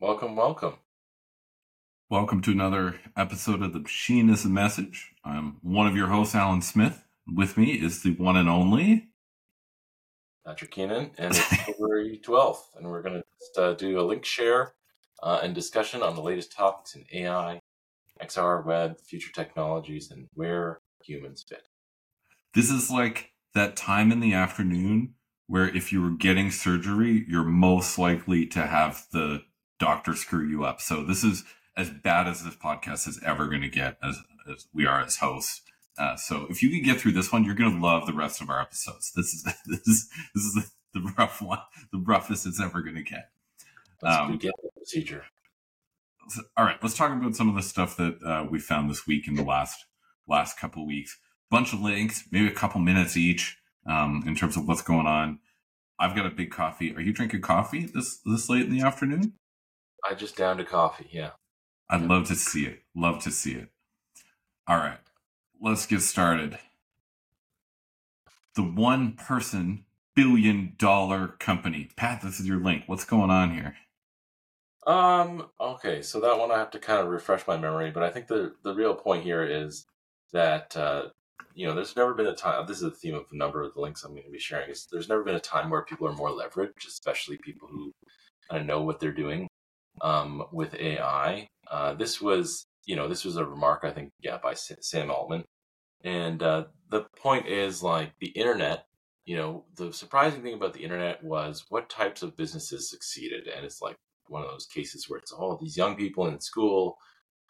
Welcome, welcome. Welcome to another episode of The Machine is the Message. I'm one of your hosts, Alan Smith. With me is the one and only Patrick Keenan, and it's February 12th, and we're going to uh, do a link share uh, and discussion on the latest topics in AI, XR, web, future technologies, and where humans fit. This is like that time in the afternoon where if you were getting surgery, you're most likely to have the doctor screw you up. So this is as bad as this podcast is ever going to get as, as we are as hosts. Uh, so if you can get through this one, you're going to love the rest of our episodes. This is this is this is the, the rough one, the roughest it's ever going to get. Um, the procedure. So, all right, let's talk about some of the stuff that uh, we found this week in the last last couple weeks. Bunch of links, maybe a couple minutes each, um, in terms of what's going on. I've got a big coffee. Are you drinking coffee this this late in the afternoon? I just downed a coffee. Yeah. I'd love to see it. Love to see it. All right, let's get started. The one person billion dollar company. Pat, this is your link. What's going on here? Um, okay, so that one I have to kind of refresh my memory, but I think the the real point here is that uh, you know, there's never been a time. This is the theme of a number of the links I'm going to be sharing. Is there's never been a time where people are more leveraged, especially people who kind of know what they're doing um, with AI. Uh, this was, you know, this was a remark I think, yeah, by Sam Altman, and uh, the point is like the internet. You know, the surprising thing about the internet was what types of businesses succeeded, and it's like one of those cases where it's all oh, these young people in school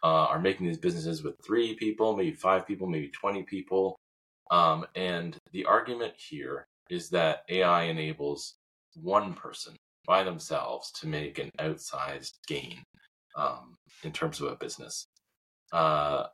uh, are making these businesses with three people, maybe five people, maybe 20 people. Um, and the argument here is that AI enables one person by themselves to make an outsized gain um, in terms of a business. Uh,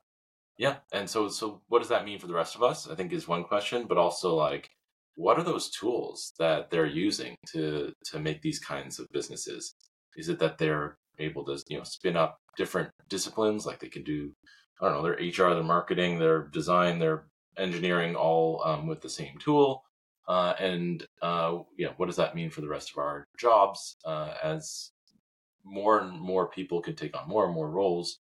yeah, and so so what does that mean for the rest of us? I think is one question, but also like, what are those tools that they're using to to make these kinds of businesses? Is it that they're able to you know spin up different disciplines like they can do i don't know their hr their marketing their design their engineering all um, with the same tool uh, and uh, know what does that mean for the rest of our jobs uh, as more and more people can take on more and more roles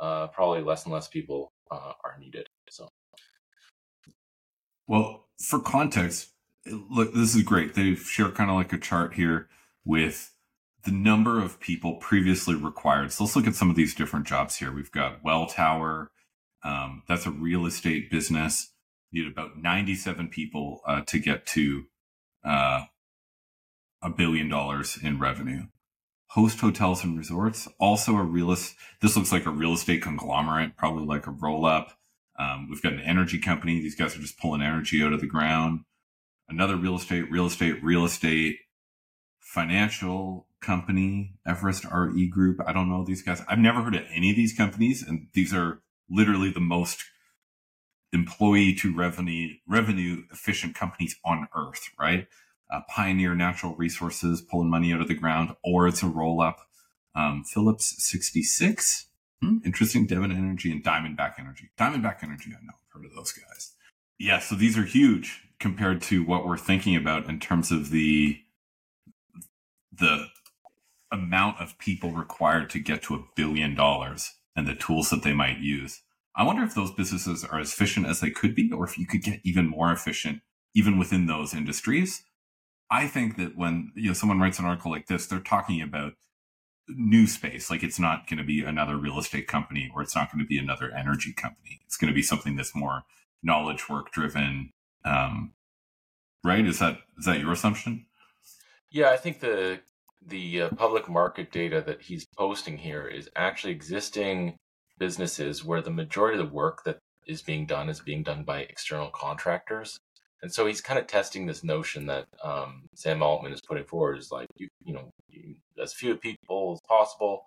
uh, probably less and less people uh, are needed so well for context look this is great they've shared kind of like a chart here with the number of people previously required. So let's look at some of these different jobs here. We've got Welltower. Um, that's a real estate business. Need about 97 people uh, to get to uh, a billion dollars in revenue. Host hotels and resorts, also a real estate. This looks like a real estate conglomerate, probably like a roll up. Um, we've got an energy company. These guys are just pulling energy out of the ground. Another real estate, real estate, real estate, financial company, Everest RE Group. I don't know these guys. I've never heard of any of these companies, and these are literally the most employee to revenue revenue efficient companies on earth, right? Uh, Pioneer Natural Resources pulling money out of the ground, or it's a roll up. Um, Phillips 66, hmm, interesting. Devon Energy and Diamondback Energy. Diamondback Energy, I know, I've heard of those guys. Yeah, so these are huge compared to what we're thinking about in terms of the the amount of people required to get to a billion dollars and the tools that they might use. I wonder if those businesses are as efficient as they could be, or if you could get even more efficient even within those industries. I think that when you know someone writes an article like this, they're talking about new space. Like it's not going to be another real estate company or it's not going to be another energy company. It's going to be something that's more knowledge work driven. Um, right? Is that is that your assumption? Yeah, I think the the uh, public market data that he's posting here is actually existing businesses where the majority of the work that is being done is being done by external contractors. And so he's kind of testing this notion that um, Sam Altman is putting forward is like, you, you know, you, as few people as possible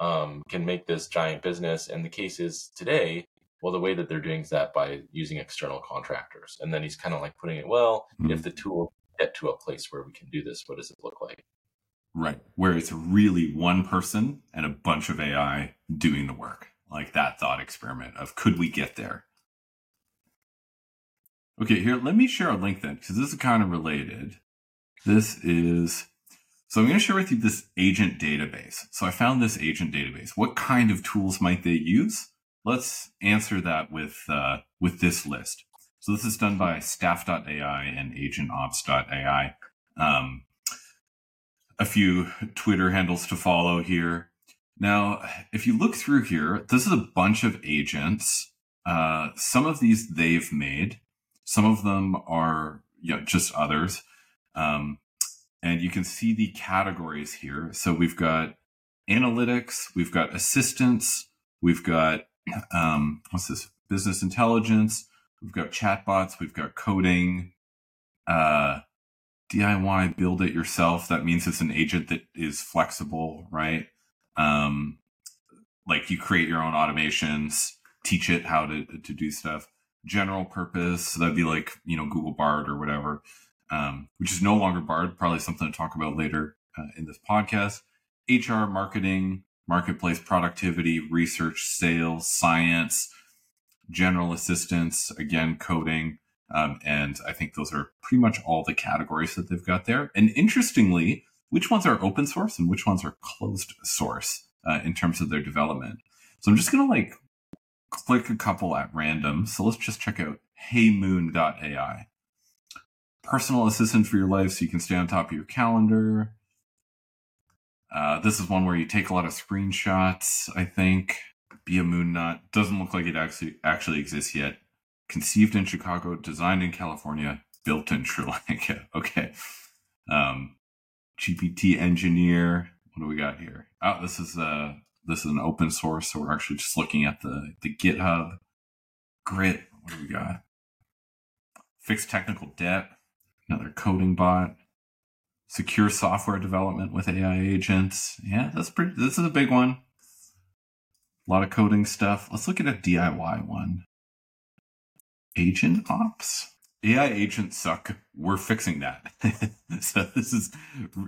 um, can make this giant business. And the case is today, well, the way that they're doing is that by using external contractors. And then he's kind of like putting it, well, mm-hmm. if the tool get to a place where we can do this, what does it look like? Right. Where it's really one person and a bunch of AI doing the work. Like that thought experiment of could we get there? Okay, here, let me share a link then, because this is kind of related. This is So I'm going to share with you this agent database. So I found this agent database. What kind of tools might they use? Let's answer that with uh, with this list. So this is done by staff.ai and agentops.ai. Um, a few Twitter handles to follow here. Now, if you look through here, this is a bunch of agents. Uh, some of these they've made. Some of them are you know, just others. Um, and you can see the categories here. So we've got analytics, we've got assistance, we've got um, what's this? Business intelligence, we've got chatbots, we've got coding, uh, DIY, build it yourself. That means it's an agent that is flexible, right? Um, like you create your own automations, teach it how to to do stuff. General purpose, so that'd be like you know Google Bard or whatever um, which is no longer Bard, probably something to talk about later uh, in this podcast. HR, marketing, marketplace productivity, research, sales, science, general assistance, again, coding. Um, and I think those are pretty much all the categories that they've got there. And interestingly, which ones are open source and which ones are closed source uh, in terms of their development. So I'm just going to like click a couple at random. So let's just check out heymoon.ai personal assistant for your life so you can stay on top of your calendar. Uh, this is one where you take a lot of screenshots, I think. Be a moon nut. Doesn't look like it actually actually exists yet. Conceived in Chicago, designed in California, built in Sri Lanka. Okay. Um, GPT engineer. What do we got here? Oh, this is a this is an open source, so we're actually just looking at the the GitHub. Grit. What do we got? Fixed technical debt another coding bot, secure software development with AI agents. Yeah, that's pretty. This is a big one. A lot of coding stuff. Let's look at a DIY one. Agent ops. AI agents suck. We're fixing that. so this is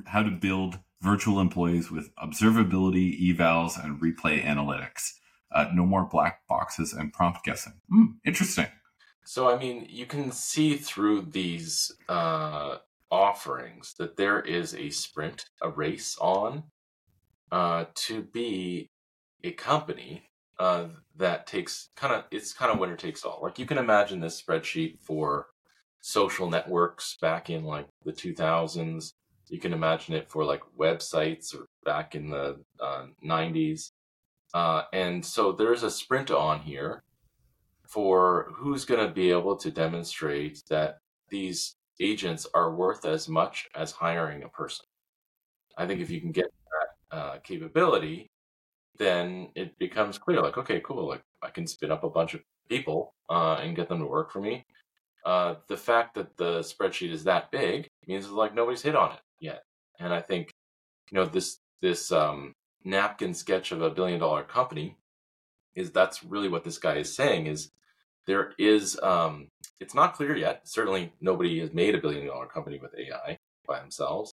how to build virtual employees with observability, evals, and replay analytics. Uh, no more black boxes and prompt guessing. Hmm, interesting. So, I mean, you can see through these uh, offerings that there is a sprint, a race on uh, to be a company uh, that takes kind of, it's kind of winner takes all. Like you can imagine this spreadsheet for social networks back in like the 2000s. You can imagine it for like websites or back in the uh, 90s. Uh, and so there's a sprint on here for who's going to be able to demonstrate that these agents are worth as much as hiring a person. I think if you can get that uh, capability, then it becomes clear like, okay, cool, like I can spin up a bunch of people uh, and get them to work for me. Uh, the fact that the spreadsheet is that big means like nobody's hit on it yet. And I think, you know, this this um, napkin sketch of a billion dollar company is that's really what this guy is saying is there is um, it's not clear yet certainly nobody has made a billion dollar company with ai by themselves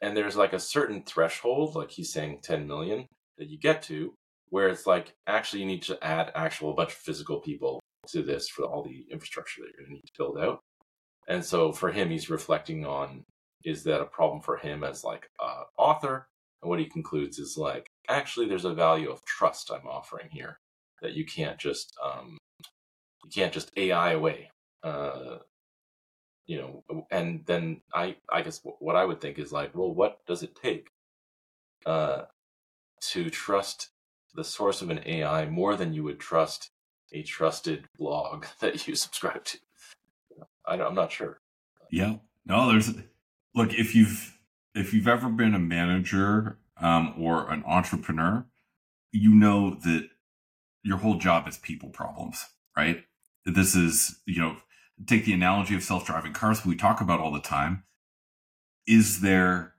and there's like a certain threshold like he's saying 10 million that you get to where it's like actually you need to add actual bunch of physical people to this for all the infrastructure that you're going to need to build out and so for him he's reflecting on is that a problem for him as like a author and what he concludes is like actually there's a value of trust i'm offering here that you can't just um, you can't just AI away. Uh, you know, and then I I guess what I would think is like, well, what does it take uh, to trust the source of an AI more than you would trust a trusted blog that you subscribe to? I, I'm not sure. Yeah, no, there's look if you've if you've ever been a manager um, or an entrepreneur, you know that your whole job is people problems, right? This is, you know, take the analogy of self driving cars we talk about all the time. Is there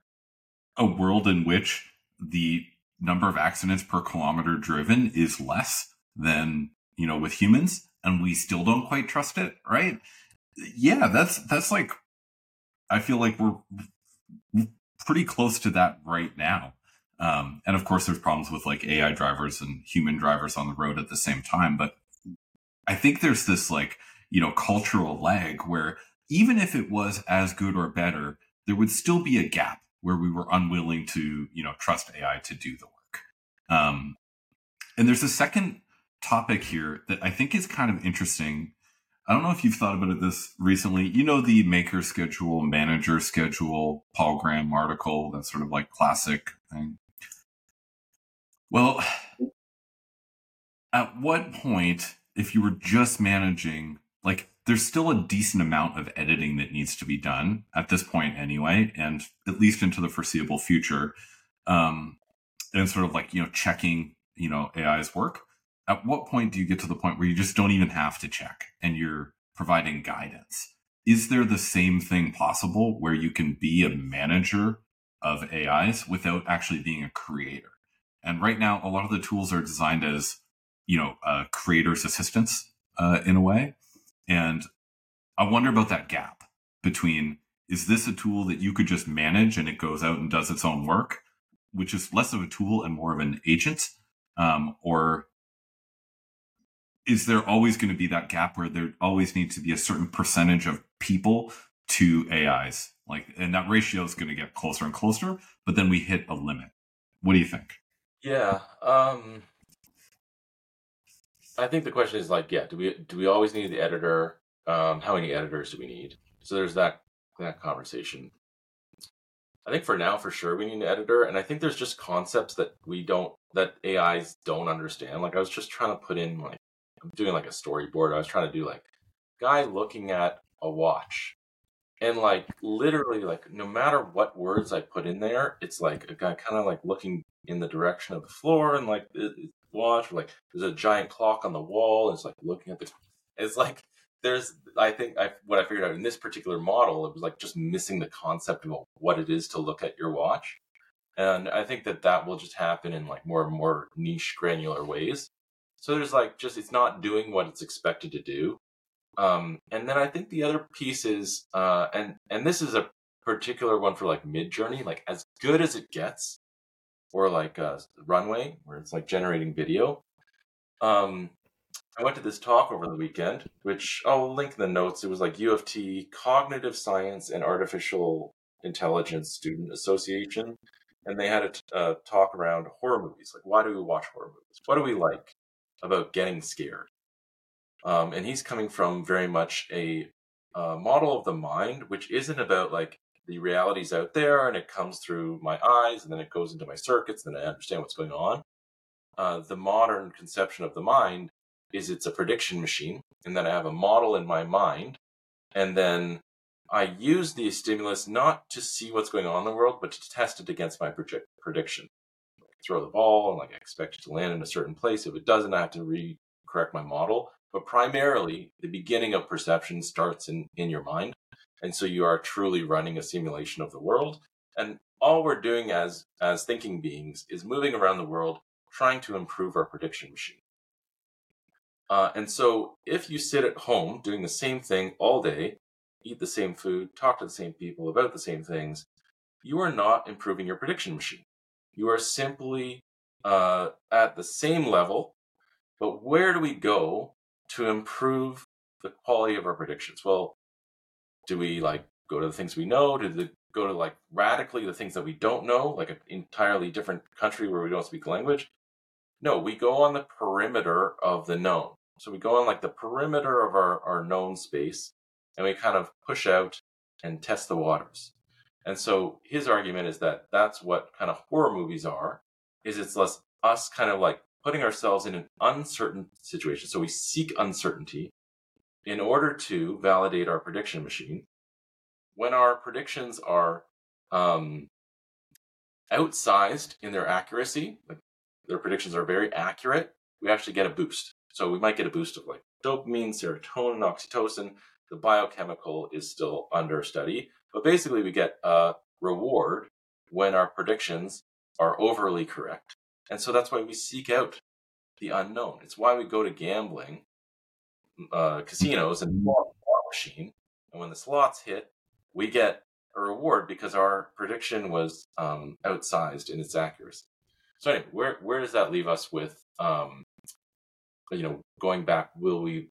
a world in which the number of accidents per kilometer driven is less than, you know, with humans and we still don't quite trust it, right? Yeah, that's, that's like, I feel like we're pretty close to that right now. Um, and of course, there's problems with like AI drivers and human drivers on the road at the same time. But I think there's this like, you know, cultural lag where even if it was as good or better, there would still be a gap where we were unwilling to, you know, trust AI to do the work. Um, and there's a second topic here that I think is kind of interesting. I don't know if you've thought about it this recently. You know, the maker schedule, manager schedule, Paul Graham article, that sort of like classic thing. Well, at what point, if you were just managing, like, there's still a decent amount of editing that needs to be done at this point anyway, and at least into the foreseeable future. Um, and sort of like, you know, checking, you know, AI's work. At what point do you get to the point where you just don't even have to check and you're providing guidance? Is there the same thing possible where you can be a manager of AIs without actually being a creator? And right now, a lot of the tools are designed as, you know, creators' assistants uh, in a way. And I wonder about that gap between is this a tool that you could just manage and it goes out and does its own work, which is less of a tool and more of an agent? Um, or is there always going to be that gap where there always needs to be a certain percentage of people to AIs? Like, and that ratio is going to get closer and closer, but then we hit a limit. What do you think? Yeah. Um, I think the question is like, yeah, do we do we always need the editor? Um, how many editors do we need? So there's that that conversation. I think for now, for sure, we need an editor, and I think there's just concepts that we don't that AIs don't understand. Like I was just trying to put in I'm doing like a storyboard. I was trying to do like guy looking at a watch, and like literally like no matter what words I put in there, it's like a guy kind of like looking in the direction of the floor and like watch. Like there's a giant clock on the wall. And it's like looking at the. It's like there's. I think I what I figured out in this particular model, it was like just missing the concept of what it is to look at your watch, and I think that that will just happen in like more and more niche, granular ways. So there's like just it's not doing what it's expected to do. Um, and then I think the other piece is, uh, and and this is a particular one for like Midjourney, like as good as it gets, or like uh, Runway, where it's like generating video. Um, I went to this talk over the weekend, which I'll link in the notes. It was like U of T Cognitive Science and Artificial Intelligence Student Association, and they had a, t- a talk around horror movies. Like, why do we watch horror movies? What do we like about getting scared? Um, and he's coming from very much a, a model of the mind, which isn't about like the realities out there and it comes through my eyes and then it goes into my circuits and then I understand what's going on. Uh, the modern conception of the mind is it's a prediction machine and then I have a model in my mind and then I use the stimulus not to see what's going on in the world, but to test it against my prediction. Throw the ball and like I expect it to land in a certain place. If it doesn't, I have to re-correct my model. But primarily, the beginning of perception starts in, in your mind. And so you are truly running a simulation of the world. And all we're doing as, as thinking beings is moving around the world, trying to improve our prediction machine. Uh, and so if you sit at home doing the same thing all day, eat the same food, talk to the same people about the same things, you are not improving your prediction machine. You are simply uh, at the same level, but where do we go to improve the quality of our predictions? Well, do we like go to the things we know? Do we go to like radically the things that we don't know, like an entirely different country where we don't speak language? No, we go on the perimeter of the known. So we go on like the perimeter of our, our known space and we kind of push out and test the waters. And so his argument is that that's what kind of horror movies are, is it's less us kind of like putting ourselves in an uncertain situation. So we seek uncertainty in order to validate our prediction machine. When our predictions are um, outsized in their accuracy, like their predictions are very accurate, we actually get a boost. So we might get a boost of like dopamine, serotonin, oxytocin. The biochemical is still under study, but basically we get a reward when our predictions are overly correct. And so that's why we seek out the unknown. It's why we go to gambling uh, casinos and slot machine. And when the slots hit, we get a reward because our prediction was um, outsized in its accuracy. So anyway, where where does that leave us with um, you know going back? Will we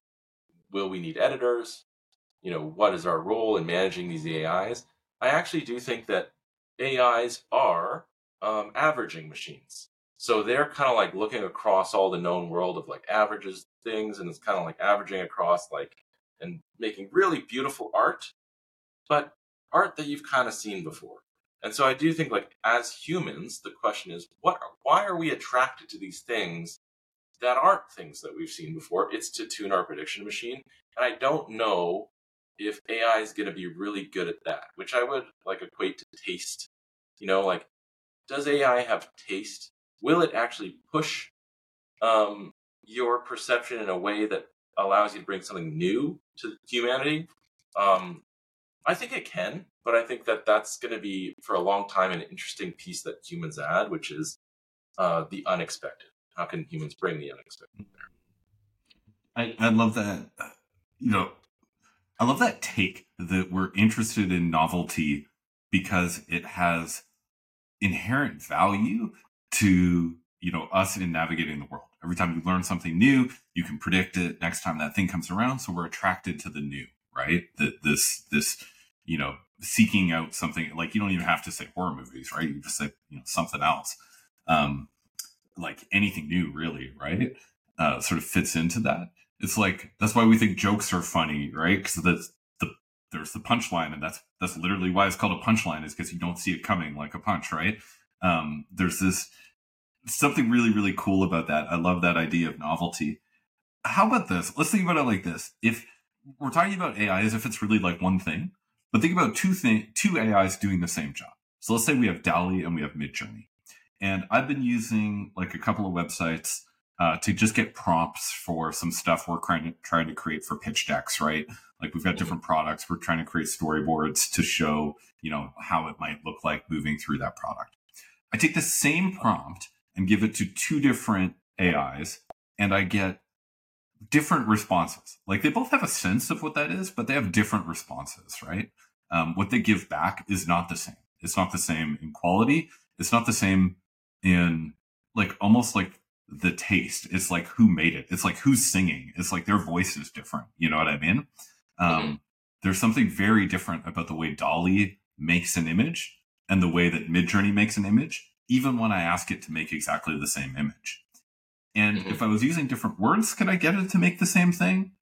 will we need editors? You know, what is our role in managing these AIs? I actually do think that AIs are um, averaging machines. So they're kind of like looking across all the known world of like averages things, and it's kind of like averaging across like and making really beautiful art, but art that you've kind of seen before. And so I do think like as humans, the question is what why are we attracted to these things that aren't things that we've seen before? It's to tune our prediction machine. And I don't know if AI is going to be really good at that, which I would like equate to taste. You know, like does AI have taste? Will it actually push um, your perception in a way that allows you to bring something new to humanity? Um, I think it can, but I think that that's going to be for a long time an interesting piece that humans add, which is uh, the unexpected. How can humans bring the unexpected there? I, I love that. You know, I love that take that we're interested in novelty because it has inherent value to you know us in navigating the world. Every time you learn something new, you can predict it next time that thing comes around. So we're attracted to the new, right? That this this you know seeking out something like you don't even have to say horror movies, right? You just say you know something else, um, like anything new, really, right? Uh, sort of fits into that. It's like that's why we think jokes are funny, right? Because the there's the punchline, and that's that's literally why it's called a punchline, is because you don't see it coming like a punch, right? Um, there's this something really really cool about that. I love that idea of novelty. How about this? Let's think about it like this: if we're talking about AI as if it's really like one thing, but think about two thing two AIs doing the same job. So let's say we have DALL-E and we have Midjourney, and I've been using like a couple of websites uh, to just get prompts for some stuff we're trying to trying to create for pitch decks, right? Like we've got mm-hmm. different products, we're trying to create storyboards to show, you know, how it might look like moving through that product. I take the same prompt and give it to two different AIs, and I get different responses. Like they both have a sense of what that is, but they have different responses, right? Um, what they give back is not the same. It's not the same in quality. It's not the same in like almost like the taste. It's like who made it. It's like who's singing. It's like their voice is different. You know what I mean? Um, mm-hmm. There's something very different about the way DALL-E makes an image and the way that Midjourney makes an image, even when I ask it to make exactly the same image. And mm-hmm. if I was using different words, could I get it to make the same thing?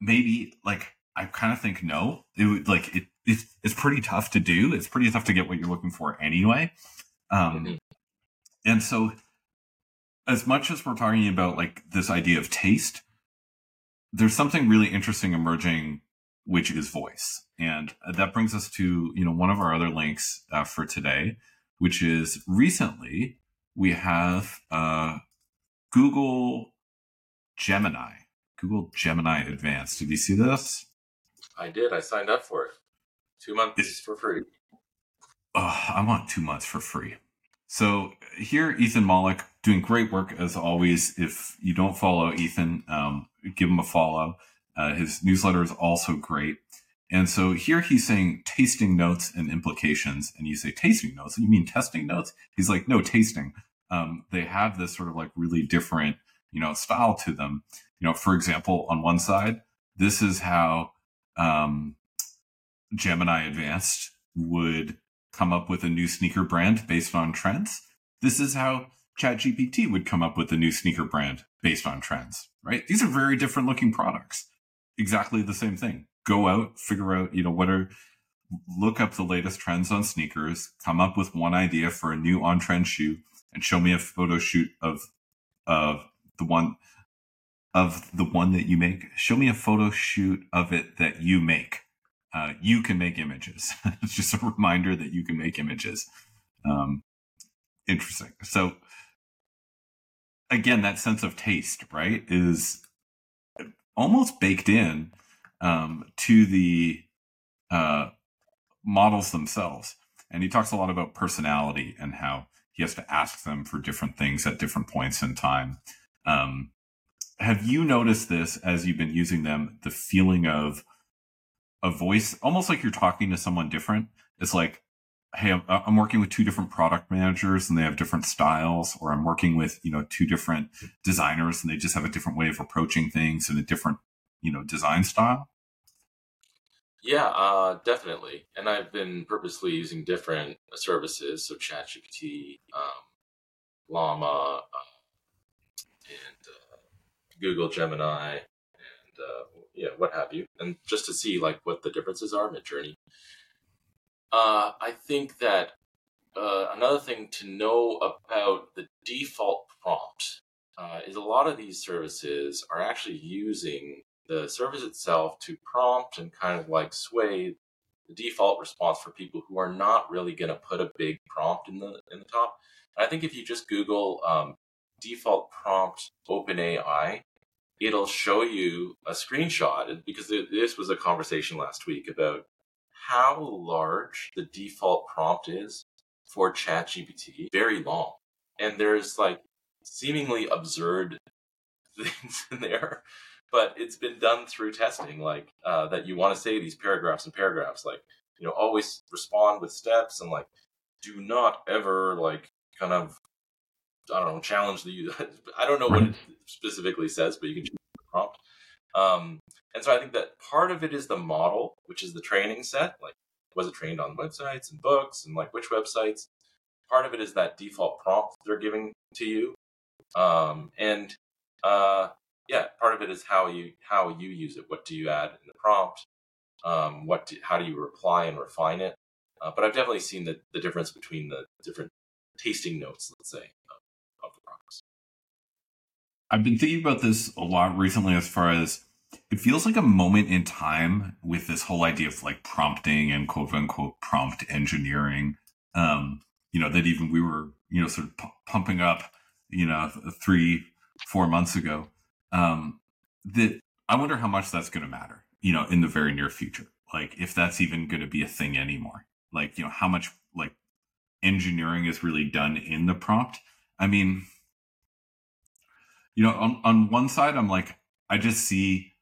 Maybe like I kind of think no. It would like it, it's it's pretty tough to do. It's pretty tough to get what you're looking for anyway. Um, mm-hmm. And so as much as we're talking about like this idea of taste, there's something really interesting emerging, which is voice. And that brings us to, you know, one of our other links uh, for today, which is recently we have uh, Google Gemini, Google Gemini Advanced. Did you see this? I did. I signed up for it. Two months it's, for free. Oh, I want two months for free. So here, Ethan Mollick doing great work as always. If you don't follow Ethan, um, give him a follow. Uh, his newsletter is also great. And so here he's saying tasting notes and implications. And you say tasting notes? You mean testing notes? He's like, no, tasting. Um, they have this sort of like really different, you know, style to them. You know, for example, on one side, this is how um, Gemini Advanced would come up with a new sneaker brand based on trends. This is how ChatGPT would come up with a new sneaker brand based on trends, right? These are very different looking products. Exactly the same thing. Go out, figure out, you know, what are, look up the latest trends on sneakers, come up with one idea for a new on trend shoe, and show me a photo shoot of, of the one, of the one that you make. Show me a photo shoot of it that you make uh, you can make images. it's just a reminder that you can make images. Um, interesting. So again, that sense of taste, right, is almost baked in um, to the uh, models themselves. And he talks a lot about personality and how he has to ask them for different things at different points in time. Um, have you noticed this as you've been using them? The feeling of a voice, almost like you're talking to someone different. It's like, hey, I'm, I'm, working with two different product managers and they have different styles, or I'm working with you know two different designers and they just have a different way of approaching things and a different you know design style. Yeah, uh, definitely. And I've been purposely using different services, so ChatGPT, um, Llama, uh, and uh, Google Gemini, and uh, yeah, what have you, and just to see like what the differences are. Midjourney. Uh, I think that uh, another thing to know about the default prompt uh, is a lot of these services are actually using the service itself to prompt and kind of like sway the default response for people who are not really going to put a big prompt in the in the top. And I think if you just Google um, default prompt OpenAI, it'll show you a screenshot because this was a conversation last week about how large the default prompt is for ChatGPT. Very long, and there's like seemingly absurd things in there but it's been done through testing, like uh, that you want to say these paragraphs and paragraphs, like you know, always respond with steps and like do not ever like kind of I don't know challenge the user. I don't know what it specifically says, but you can choose the prompt. Um, and so I think that part of it is the model, which is the training set. Like, was it trained on websites and books, and like which websites? Part of it is that default prompt they're giving to you, um, and uh, yeah, part of it is how you how you use it. What do you add in the prompt? Um, what do, how do you reply and refine it? Uh, but I've definitely seen the, the difference between the different tasting notes, let's say, of, of the products. I've been thinking about this a lot recently as far as it feels like a moment in time with this whole idea of like prompting and quote unquote prompt engineering. Um, you know, that even we were, you know, sort of p- pumping up, you know, three, four months ago um, that I wonder how much that's going to matter, you know, in the very near future. Like if that's even going to be a thing anymore. Like, you know, how much like engineering is really done in the prompt. I mean, you know, on, on one side, I'm like, I just see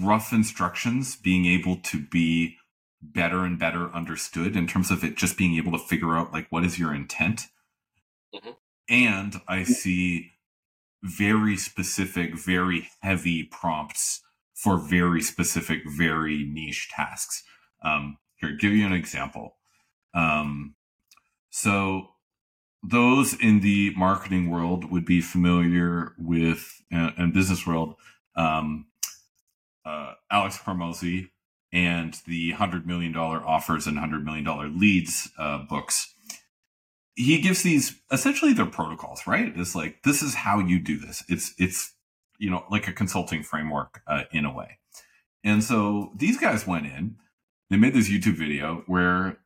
rough instructions being able to be better and better understood in terms of it just being able to figure out like what is your intent. Mm-hmm. And I see very specific, very heavy prompts for very specific, very niche tasks. Um, here, give you an example. Um, so those in the marketing world would be familiar with uh, and business world um, uh, alex Hormozi and the $100 million offers and $100 million leads uh, books he gives these essentially their protocols, right? It's like this is how you do this. It's it's you know like a consulting framework uh, in a way. And so these guys went in, they made this YouTube video where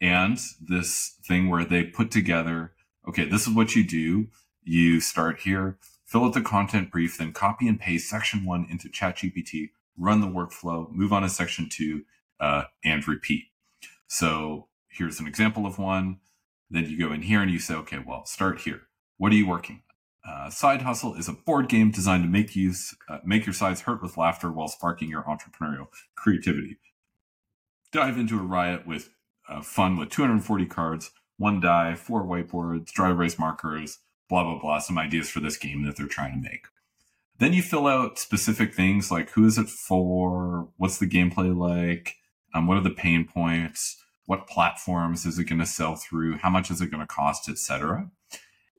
and this thing where they put together, okay, this is what you do. You start here, fill out the content brief, then copy and paste section one into ChatGPT, run the workflow, move on to section two, uh, and repeat. So here's an example of one then you go in here and you say, okay, well, start here. What are you working? Uh, Side Hustle is a board game designed to make you uh, make your sides hurt with laughter while sparking your entrepreneurial creativity. Dive into a riot with uh, fun with 240 cards, one die, four whiteboards, dry erase markers, blah blah blah. Some ideas for this game that they're trying to make. Then you fill out specific things like who is it for, what's the gameplay like, um, what are the pain points, what platforms is it going to sell through? How much is it going to cost etc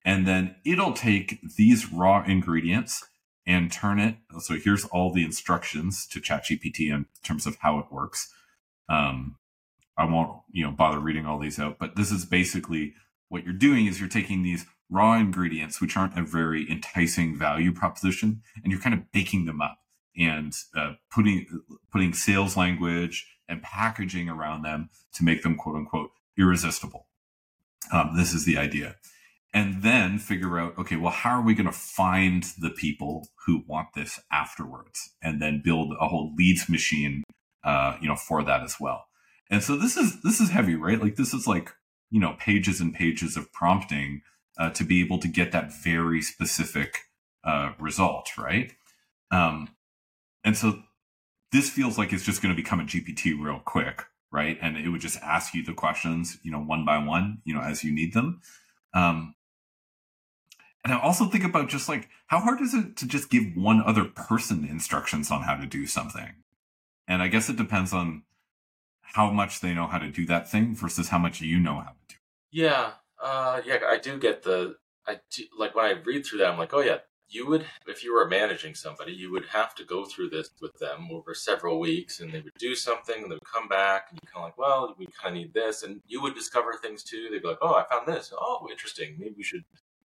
and then it'll take these raw ingredients and turn it so here's all the instructions to ChatGPT in terms of how it works. Um, i won't you know bother reading all these out but this is basically what you're doing is you're taking these raw ingredients which aren't a very enticing value proposition and you're kind of baking them up and uh, putting putting sales language and packaging around them to make them quote unquote irresistible. Um, this is the idea. And then figure out, okay, well, how are we going to find the people who want this afterwards? And then build a whole leads machine, uh, you know, for that as well. And so this is, this is heavy, right? Like this is like, you know, pages and pages of prompting, uh, to be able to get that very specific, uh, result, right? Um, and so this feels like it's just going to become a GPT real quick, right? And it would just ask you the questions, you know, one by one, you know, as you need them. Um, and I also think about just like how hard is it to just give one other person instructions on how to do something? And I guess it depends on how much they know how to do that thing versus how much you know how to do. Yeah, uh, yeah, I do get the. I do, like when I read through that, I'm like, oh yeah, you would if you were managing somebody, you would have to go through this with them over several weeks, and they would do something, and they would come back, and you kind of like, well, we kind of need this, and you would discover things too. They'd be like, oh, I found this. Oh, interesting. Maybe we should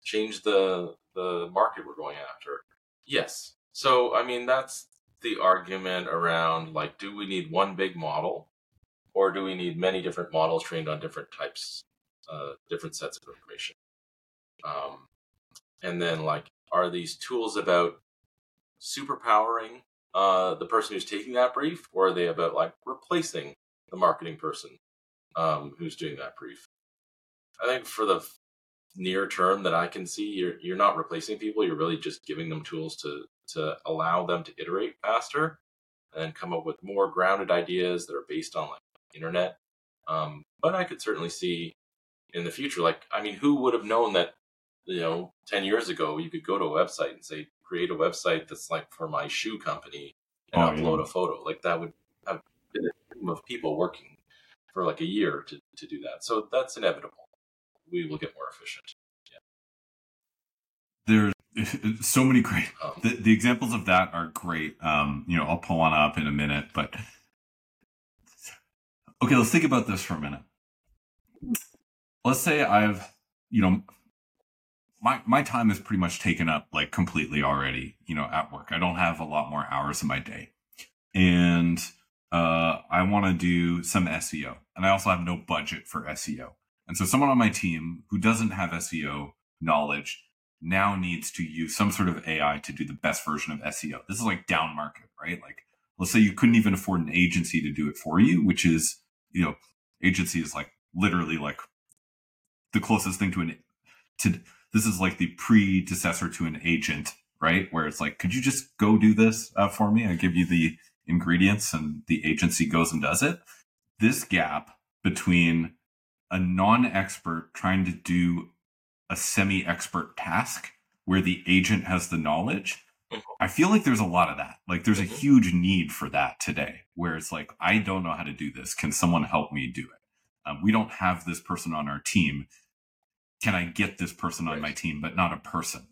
change the the market we're going after. Yes. So I mean, that's the argument around like, do we need one big model, or do we need many different models trained on different types, uh, different sets of information? Um, and then like are these tools about superpowering uh, the person who's taking that brief, or are they about like replacing the marketing person um, who's doing that brief? I think for the near term that I can see, you're you're not replacing people. You're really just giving them tools to to allow them to iterate faster and come up with more grounded ideas that are based on like internet. Um, but I could certainly see in the future, like I mean, who would have known that you know, 10 years ago, you could go to a website and say, create a website that's like for my shoe company and oh, upload yeah. a photo. Like that would have been a team of people working for like a year to, to do that. So that's inevitable. We will get more efficient. Yeah. There's so many great, um, the, the, examples of that are great. Um, you know, I'll pull one up in a minute, but okay, let's think about this for a minute. Let's say I've, you know, my my time is pretty much taken up like completely already you know at work. I don't have a lot more hours in my day. And uh, i want to do some seo and i also have no budget for seo and so someone on my team who doesn't have seo knowledge now needs to use some sort of ai to do the best version of seo this is like down market right? Like let's say you couldn't even afford an agency to do it for you which is you know agency is like literally like the closest thing to an to this is like the predecessor to an agent, right? Where it's like, could you just go do this uh, for me? I give you the ingredients and the agency goes and does it. This gap between a non expert trying to do a semi expert task where the agent has the knowledge. Mm-hmm. I feel like there's a lot of that. Like there's a mm-hmm. huge need for that today where it's like, I don't know how to do this. Can someone help me do it? Um, we don't have this person on our team can I get this person on my team, but not a person?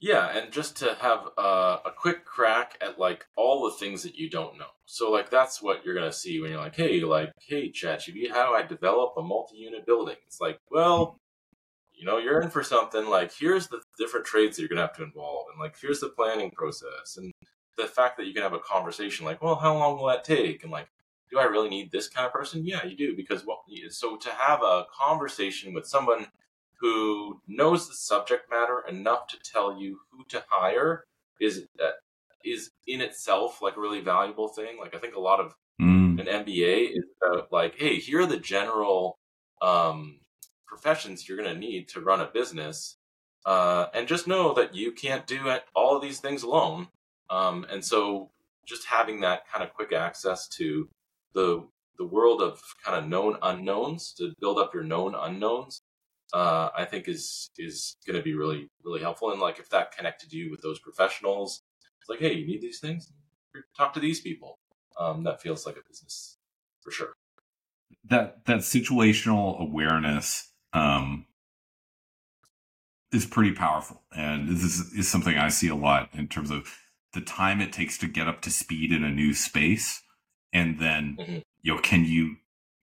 Yeah, and just to have uh, a quick crack at like all the things that you don't know. So like that's what you're gonna see when you're like, hey, like, hey, ChatGPT, how do I develop a multi-unit building? It's like, well, you know, you're in for something. Like, here's the different trades that you're gonna have to involve, and like, here's the planning process, and the fact that you can have a conversation like, well, how long will that take? And like, do I really need this kind of person? Yeah, you do because what? So to have a conversation with someone who knows the subject matter enough to tell you who to hire is uh, is in itself like a really valuable thing. Like I think a lot of mm. an MBA is about like, hey, here are the general um, professions you're going to need to run a business, uh, and just know that you can't do all of these things alone. Um, and so, just having that kind of quick access to the the world of kind of known unknowns to build up your known unknowns uh, I think is is going to be really really helpful. And like if that connected you with those professionals, it's like, hey, you need these things, talk to these people. Um, that feels like a business for sure. That that situational awareness um, is pretty powerful, and this is, is something I see a lot in terms of the time it takes to get up to speed in a new space, and then mm-hmm. you know, can you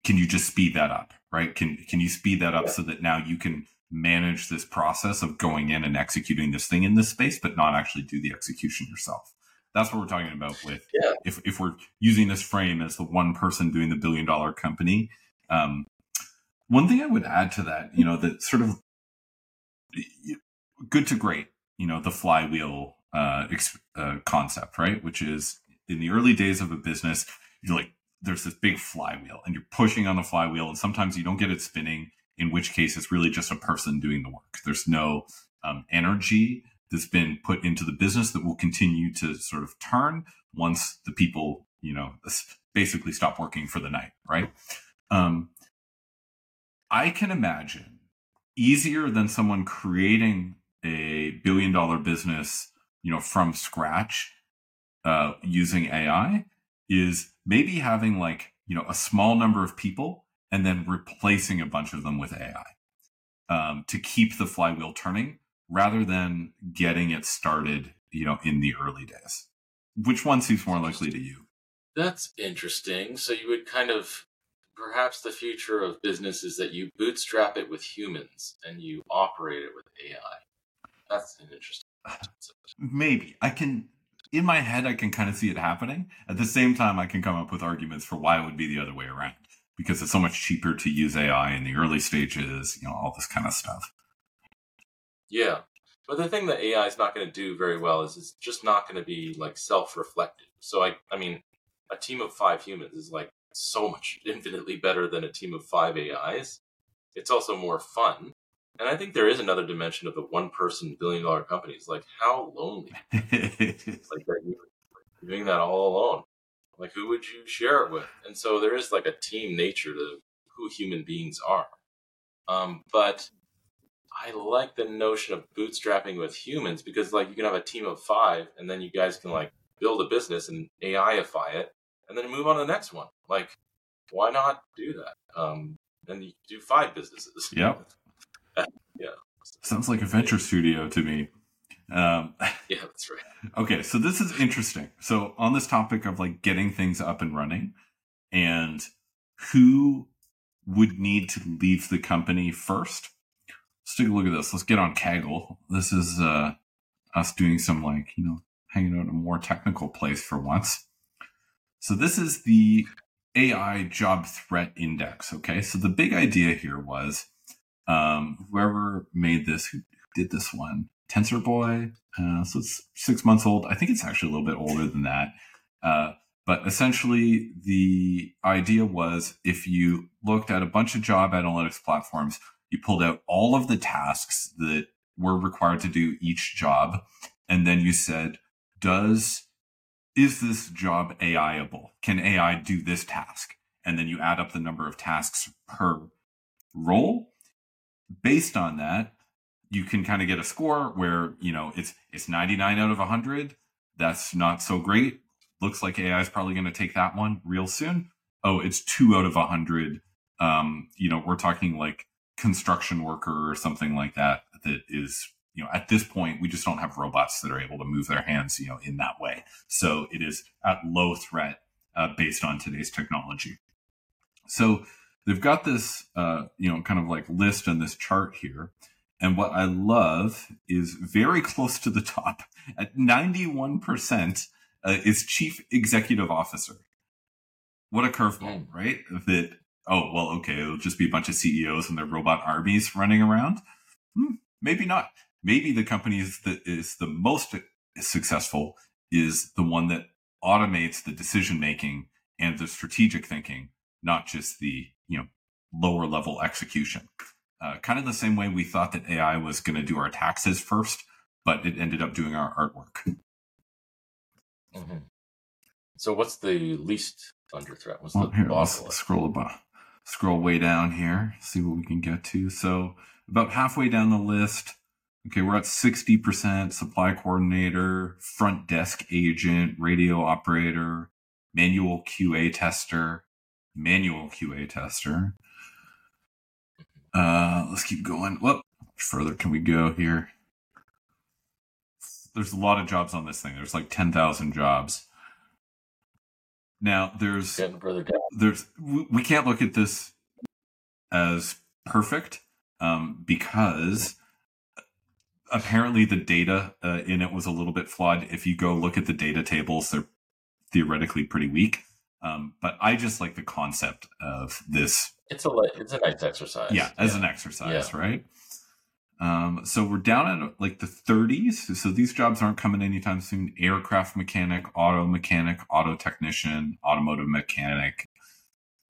can you just speed that up? right? Can can you speed that up yeah. so that now you can manage this process of going in and executing this thing in this space, but not actually do the execution yourself? That's what we're talking about with yeah. if if we're using this frame as the one person doing the billion dollar company. Um, one thing I would add to that, you know, that sort of good to great, you know, the flywheel uh, uh, concept, right? Which is in the early days of a business, you're like, there's this big flywheel and you're pushing on the flywheel and sometimes you don't get it spinning in which case it's really just a person doing the work there's no um, energy that's been put into the business that will continue to sort of turn once the people you know basically stop working for the night right um, i can imagine easier than someone creating a billion dollar business you know from scratch uh, using ai is maybe having like, you know, a small number of people and then replacing a bunch of them with AI um, to keep the flywheel turning rather than getting it started, you know, in the early days. Which one seems more likely to you? That's interesting. So you would kind of perhaps the future of business is that you bootstrap it with humans and you operate it with AI. That's an interesting. concept. Maybe I can in my head I can kind of see it happening. At the same time, I can come up with arguments for why it would be the other way around because it's so much cheaper to use AI in the early stages. You know, all this kind of stuff. Yeah, but the thing that AI is not going to do very well is it's just not going to be like self-reflective. So I, I mean, a team of five humans is like so much infinitely better than a team of five AIs. It's also more fun. And I think there is another dimension of the one person billion dollar companies. Like how lonely. like that you doing that all alone. Like who would you share it with? And so there is like a team nature to who human beings are. Um, but I like the notion of bootstrapping with humans because like you can have a team of five and then you guys can like build a business and AIify it and then move on to the next one. Like, why not do that? Um, and you do five businesses. Yep. yeah. Sounds like a venture studio to me. Um, yeah, that's right. Okay, so this is interesting. So on this topic of like getting things up and running, and who would need to leave the company first? Let's take a look at this. Let's get on Kaggle. This is uh, us doing some like you know hanging out in a more technical place for once. So this is the AI job threat index. Okay. So the big idea here was um, whoever made this, who did this one, TensorBoy. Uh, so it's six months old. I think it's actually a little bit older than that. Uh, but essentially, the idea was if you looked at a bunch of job analytics platforms, you pulled out all of the tasks that were required to do each job, and then you said, does is this job AIable? Can AI do this task? And then you add up the number of tasks per role. Based on that, you can kind of get a score where, you know, it's it's 99 out of 100. That's not so great. Looks like AI is probably going to take that one real soon. Oh, it's 2 out of 100. Um, you know, we're talking like construction worker or something like that that is you know, at this point, we just don't have robots that are able to move their hands, you know, in that way. So it is at low threat uh, based on today's technology. So they've got this, uh, you know, kind of like list on this chart here. And what I love is very close to the top at 91% uh, is chief executive officer. What a curveball, mm. right? That, oh, well, okay, it'll just be a bunch of CEOs and their robot armies running around. Hmm, maybe not maybe the company that is the most successful is the one that automates the decision making and the strategic thinking, not just the you know lower level execution. Uh, kind of the same way we thought that AI was going to do our taxes first, but it ended up doing our artwork. Mm-hmm. So, what's the least under threat? What's well, the here, let's scroll about, scroll way down here, see what we can get to. So, about halfway down the list, Okay, we're at 60% supply coordinator, front desk agent, radio operator, manual QA tester, manual QA tester. Uh, let's keep going. What further can we go here? There's a lot of jobs on this thing. There's like 10,000 jobs. Now, there's there's we can't look at this as perfect um, because apparently the data uh, in it was a little bit flawed. If you go look at the data tables, they're theoretically pretty weak. Um, but I just like the concept of this. It's a it's a nice exercise. Yeah, as yeah. an exercise, yeah. right? Um, so we're down at like the 30s. So these jobs aren't coming anytime soon. Aircraft mechanic, auto mechanic, auto technician, automotive mechanic,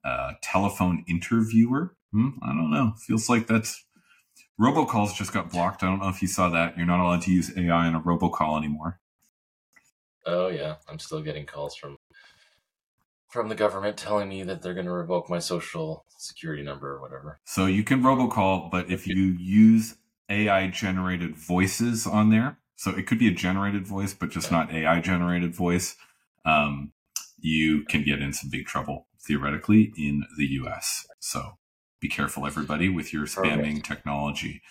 uh, telephone interviewer. Hmm, I don't know. Feels like that's robocalls just got blocked. I don't know if you saw that. You're not allowed to use AI in a robocall anymore. Oh yeah, I'm still getting calls from from the government telling me that they're going to revoke my social security number or whatever. So you can robocall, but if you use AI generated voices on there, so it could be a generated voice, but just not AI generated voice. Um, you can get in some big trouble theoretically in the US. So be careful, everybody, with your spamming Perfect. technology.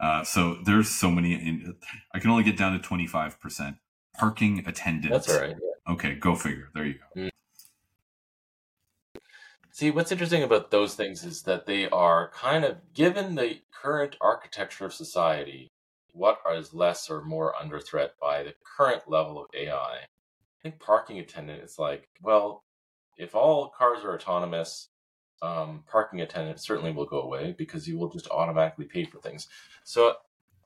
Uh, so there's so many. In, I can only get down to 25%. Parking attendants. That's all right. Yeah. Okay, go figure. There you go. Mm. See, what's interesting about those things is that they are kind of given the current architecture of society, what is less or more under threat by the current level of AI. I think parking attendant is like, well, if all cars are autonomous, um, parking attendant certainly will go away because you will just automatically pay for things. So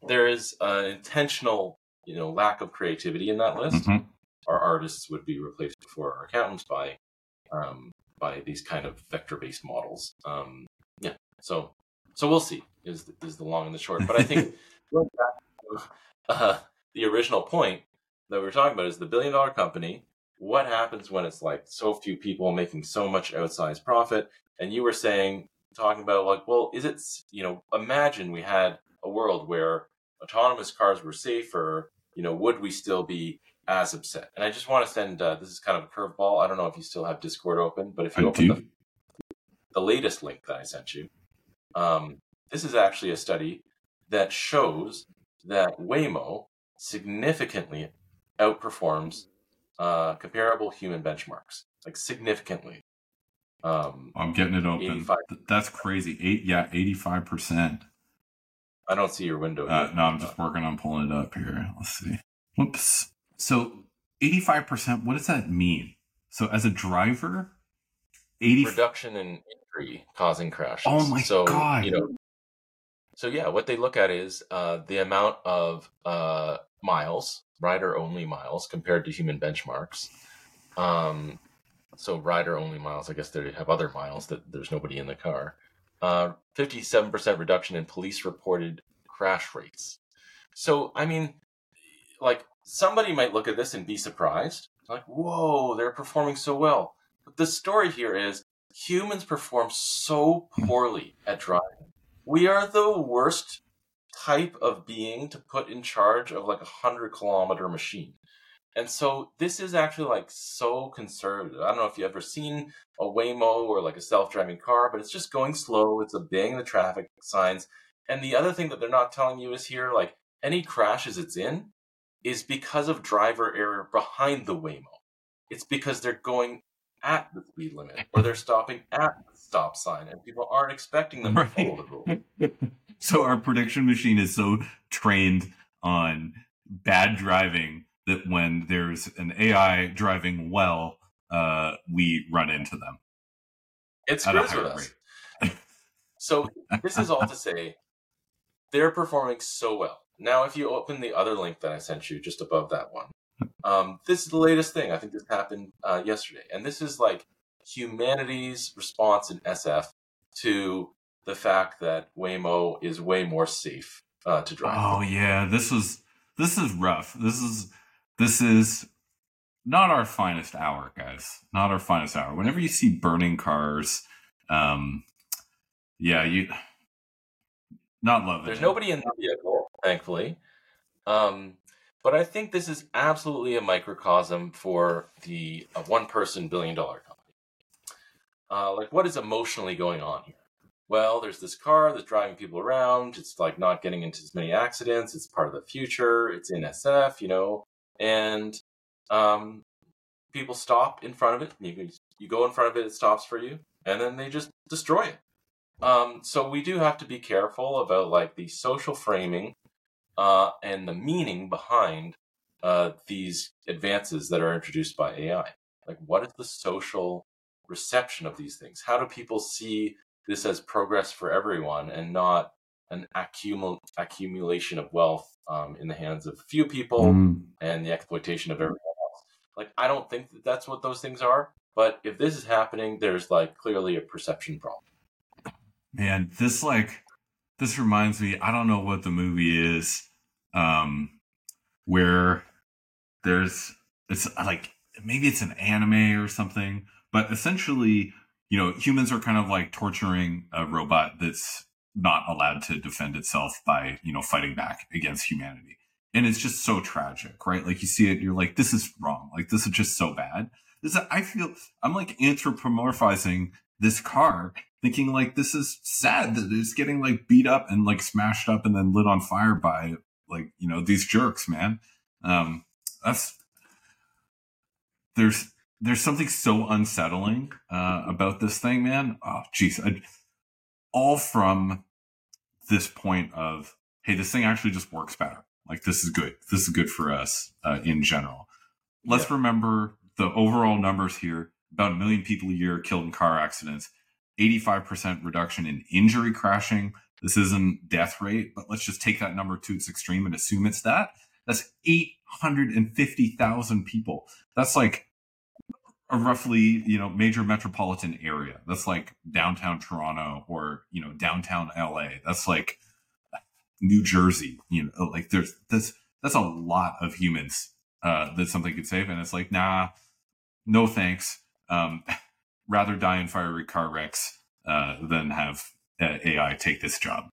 there is an intentional, you know, lack of creativity in that list. Mm-hmm. Our artists would be replaced before our accountants by um, by these kind of vector based models. Um, yeah, so so we'll see is is the long and the short. But I think going back to uh, the original point that we are talking about is the billion dollar company. What happens when it's like so few people making so much outsized profit? And you were saying, talking about like, well, is it you know, imagine we had a world where autonomous cars were safer. You know, would we still be as upset. And I just want to send uh, this is kind of a curveball. I don't know if you still have Discord open, but if you I open the, the, latest link that I sent you, um, this is actually a study that shows that Waymo significantly outperforms uh, comparable human benchmarks, like significantly. Um, I'm getting it open. 85. That's crazy. Eight, yeah, eighty-five percent. I don't see your window. Uh, no, I'm just working on pulling it up here. Let's see. Whoops. So 85%, what does that mean? So as a driver, 80 reduction in injury causing crashes. Oh my so, god. You know, so yeah, what they look at is uh, the amount of uh, miles, rider only miles compared to human benchmarks. Um, so rider only miles, I guess they have other miles that there's nobody in the car. Uh, 57% reduction in police reported crash rates. So, I mean, like somebody might look at this and be surprised. Like, whoa, they're performing so well. But the story here is humans perform so poorly at driving. We are the worst type of being to put in charge of like a hundred kilometer machine. And so this is actually like so conservative. I don't know if you've ever seen a Waymo or like a self-driving car, but it's just going slow. It's obeying the traffic signs. And the other thing that they're not telling you is here, like any crashes it's in, is because of driver error behind the Waymo. It's because they're going at the speed limit or they're stopping at the stop sign and people aren't expecting them right. to follow the rule. so our prediction machine is so trained on bad driving that when there's an AI driving well, uh, we run into them. It screws with us. so this is all to say they're performing so well now, if you open the other link that I sent you just above that one, um, this is the latest thing. I think this happened uh, yesterday. And this is like humanity's response in SF to the fact that Waymo is way more safe uh, to drive. Oh, yeah. This was, this is rough. This is, this is not our finest hour, guys. Not our finest hour. Whenever you see burning cars, um, yeah, you not love it. There's nobody in the vehicle thankfully. Um, but I think this is absolutely a microcosm for the uh, one person billion dollar company. Uh, like, what is emotionally going on here? Well, there's this car that's driving people around. It's like not getting into as many accidents. It's part of the future. It's in SF, you know, and um, people stop in front of it. You, you go in front of it, it stops for you, and then they just destroy it. Um, so we do have to be careful about like the social framing uh, and the meaning behind uh, these advances that are introduced by AI. Like, what is the social reception of these things? How do people see this as progress for everyone and not an accumul- accumulation of wealth um, in the hands of a few people mm. and the exploitation of everyone else? Like, I don't think that that's what those things are. But if this is happening, there's like clearly a perception problem. Man, this like this reminds me, I don't know what the movie is, um, where there's it's like maybe it's an anime or something, but essentially, you know, humans are kind of like torturing a robot that's not allowed to defend itself by, you know, fighting back against humanity. And it's just so tragic, right? Like you see it, you're like, this is wrong. Like this is just so bad. This I feel I'm like anthropomorphizing this car, thinking like this is sad that it's getting like beat up and like smashed up and then lit on fire by like you know these jerks, man. Um, that's there's there's something so unsettling uh, about this thing, man. Oh, jeez, all from this point of hey, this thing actually just works better. Like this is good. This is good for us uh, in general. Let's yeah. remember the overall numbers here: about a million people a year killed in car accidents, 85% reduction in injury crashing. This isn't death rate, but let's just take that number to its extreme and assume it's that. That's 850,000 people. That's like a roughly, you know, major metropolitan area. That's like downtown Toronto or, you know, downtown LA. That's like New Jersey, you know, like there's that's that's a lot of humans uh that something could save. And it's like, nah, no thanks. Um rather die in fiery car wrecks uh than have uh, AI take this job.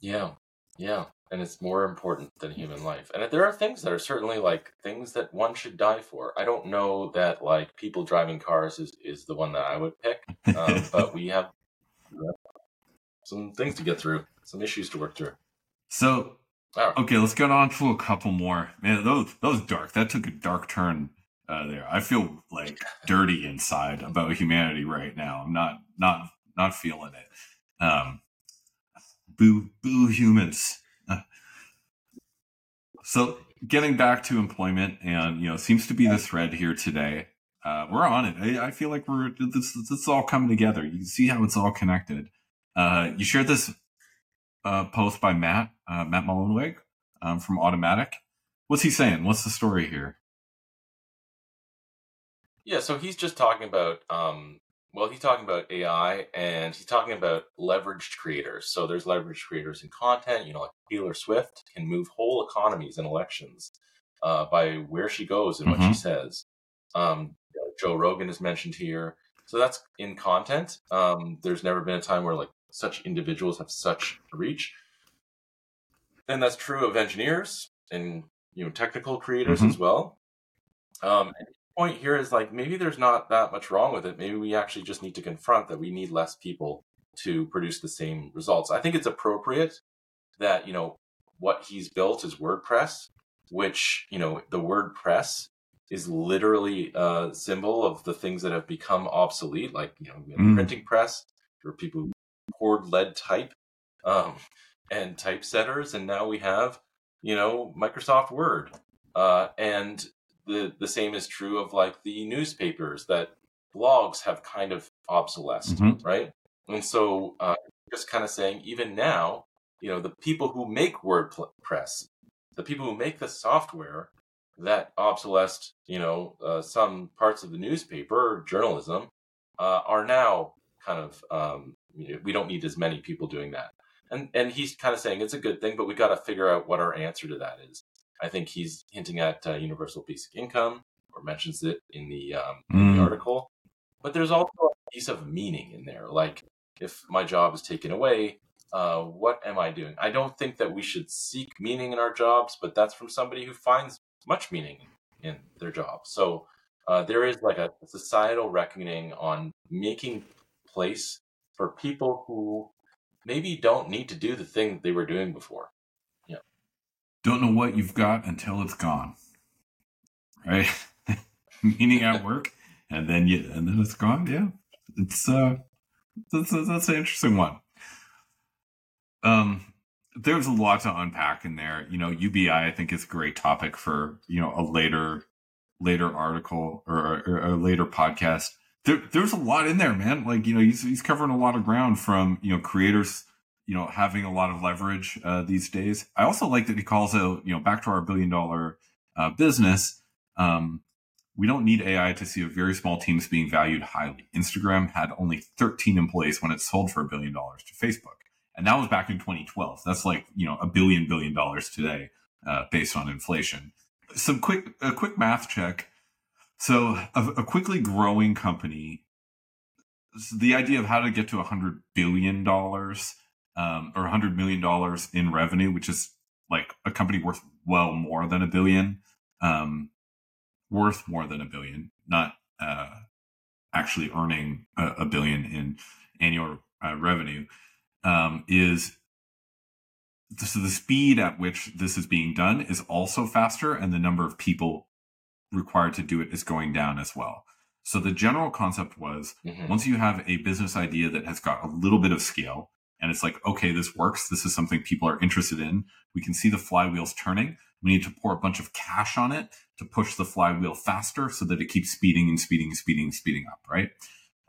Yeah. Yeah and it's more important than human life. And there are things that are certainly like things that one should die for. I don't know that like people driving cars is, is the one that I would pick, um, but we have some things to get through, some issues to work through. So, right. okay, let's get on to a couple more. Man, those those dark. That took a dark turn uh, there. I feel like dirty inside about humanity right now. I'm not not not feeling it. Um, boo boo humans. So getting back to employment, and you know, seems to be the thread here today. Uh, we're on it. I, I, feel like we're this, this all coming together. You can see how it's all connected. Uh, you shared this uh, post by Matt uh, Matt Mullenweg um, from Automattic. What's he saying? What's the story here? Yeah, so he's just talking about um, well, he's talking about AI and he's talking about leveraged creators. So there's leveraged creators in content, you know, like Taylor Swift can move whole economies in elections uh, by where she goes and mm-hmm. what she mm-hmm. says. Um, Joe Rogan is mentioned here. So that's in content. Um, there's never been a time where like such individuals have such reach. And that's true of engineers and you know technical creators mm-hmm. as well. Um, point here is like maybe there's not that much wrong with it. Maybe we actually just need to confront that we need less people to produce the same results. I think it's appropriate that, you know, what he's built is WordPress, which, you know, the WordPress is literally a symbol of the things that have become obsolete, like, you know, mm. printing press for people who poured lead type um, and typesetters. And now we have, you know, Microsoft Word. Uh, and the the same is true of like the newspapers that blogs have kind of obsolesced, mm-hmm. right? And so, uh, just kind of saying, even now, you know, the people who make WordPress, the people who make the software that obsolesced, you know, uh, some parts of the newspaper journalism, uh, are now kind of um, you know, we don't need as many people doing that. And and he's kind of saying it's a good thing, but we got to figure out what our answer to that is. I think he's hinting at uh, universal basic income or mentions it in the, um, mm. the article. But there's also a piece of meaning in there. Like, if my job is taken away, uh, what am I doing? I don't think that we should seek meaning in our jobs, but that's from somebody who finds much meaning in their job. So uh, there is like a societal reckoning on making place for people who maybe don't need to do the thing that they were doing before. Don't know what you've got until it's gone. Right? Meaning at work, and then you and then it's gone. Yeah, it's uh, that's that's an interesting one. Um, there's a lot to unpack in there. You know, UBI I think is a great topic for you know a later later article or, or a later podcast. There, there's a lot in there, man. Like you know, he's he's covering a lot of ground from you know creators you know, having a lot of leverage uh, these days. I also like that he calls out, you know, back to our billion dollar uh, business. Um, we don't need AI to see a very small teams being valued highly. Instagram had only 13 employees when it sold for a billion dollars to Facebook. And that was back in 2012. That's like, you know, a billion billion dollars today uh, based on inflation. Some quick, a quick math check. So a, a quickly growing company, the idea of how to get to a hundred billion dollars um, or $100 million in revenue, which is like a company worth well more than a billion. Um, worth more than a billion, not uh, actually earning a, a, billion in annual uh, revenue, um, is so the speed at which this is being done is also faster, and the number of people required to do it is going down as well. So the general concept was mm-hmm. once you have a business idea that has got a little bit of scale, and it's like, okay, this works. This is something people are interested in. We can see the flywheels turning. We need to pour a bunch of cash on it to push the flywheel faster so that it keeps speeding and speeding and speeding and speeding up, right?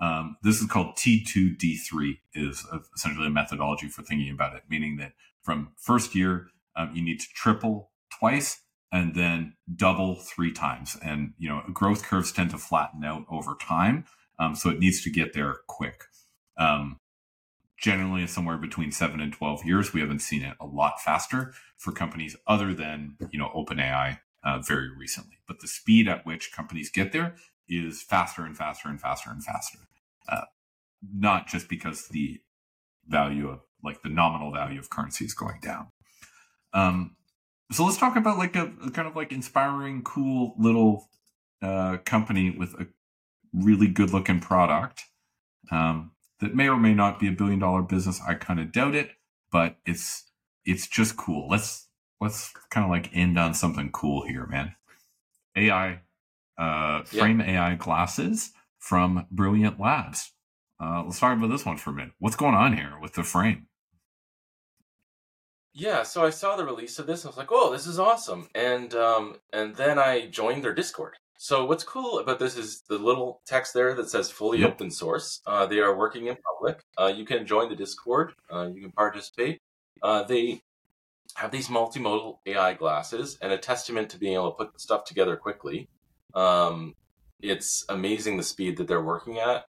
Um, this is called T2D3 is essentially a methodology for thinking about it, meaning that from first year, um, you need to triple twice and then double three times. And, you know, growth curves tend to flatten out over time. Um, so it needs to get there quick. Um, generally somewhere between seven and 12 years. We haven't seen it a lot faster for companies other than, you know, OpenAI uh, very recently. But the speed at which companies get there is faster and faster and faster and faster. Uh, not just because the value of like the nominal value of currency is going down. Um, so let's talk about like a, a kind of like inspiring, cool little uh, company with a really good looking product. Um, that may or may not be a billion dollar business. I kind of doubt it, but it's it's just cool. Let's let's kind of like end on something cool here, man. AI uh, frame yeah. AI glasses from Brilliant Labs. Uh, let's talk about this one for a minute. What's going on here with the frame? Yeah, so I saw the release of this. I was like, "Oh, this is awesome!" And um, and then I joined their Discord. So what's cool about this is the little text there that says fully yep. open source. Uh, they are working in public. Uh, you can join the Discord. Uh, you can participate. Uh, they have these multimodal AI glasses and a testament to being able to put stuff together quickly. Um, it's amazing the speed that they're working at.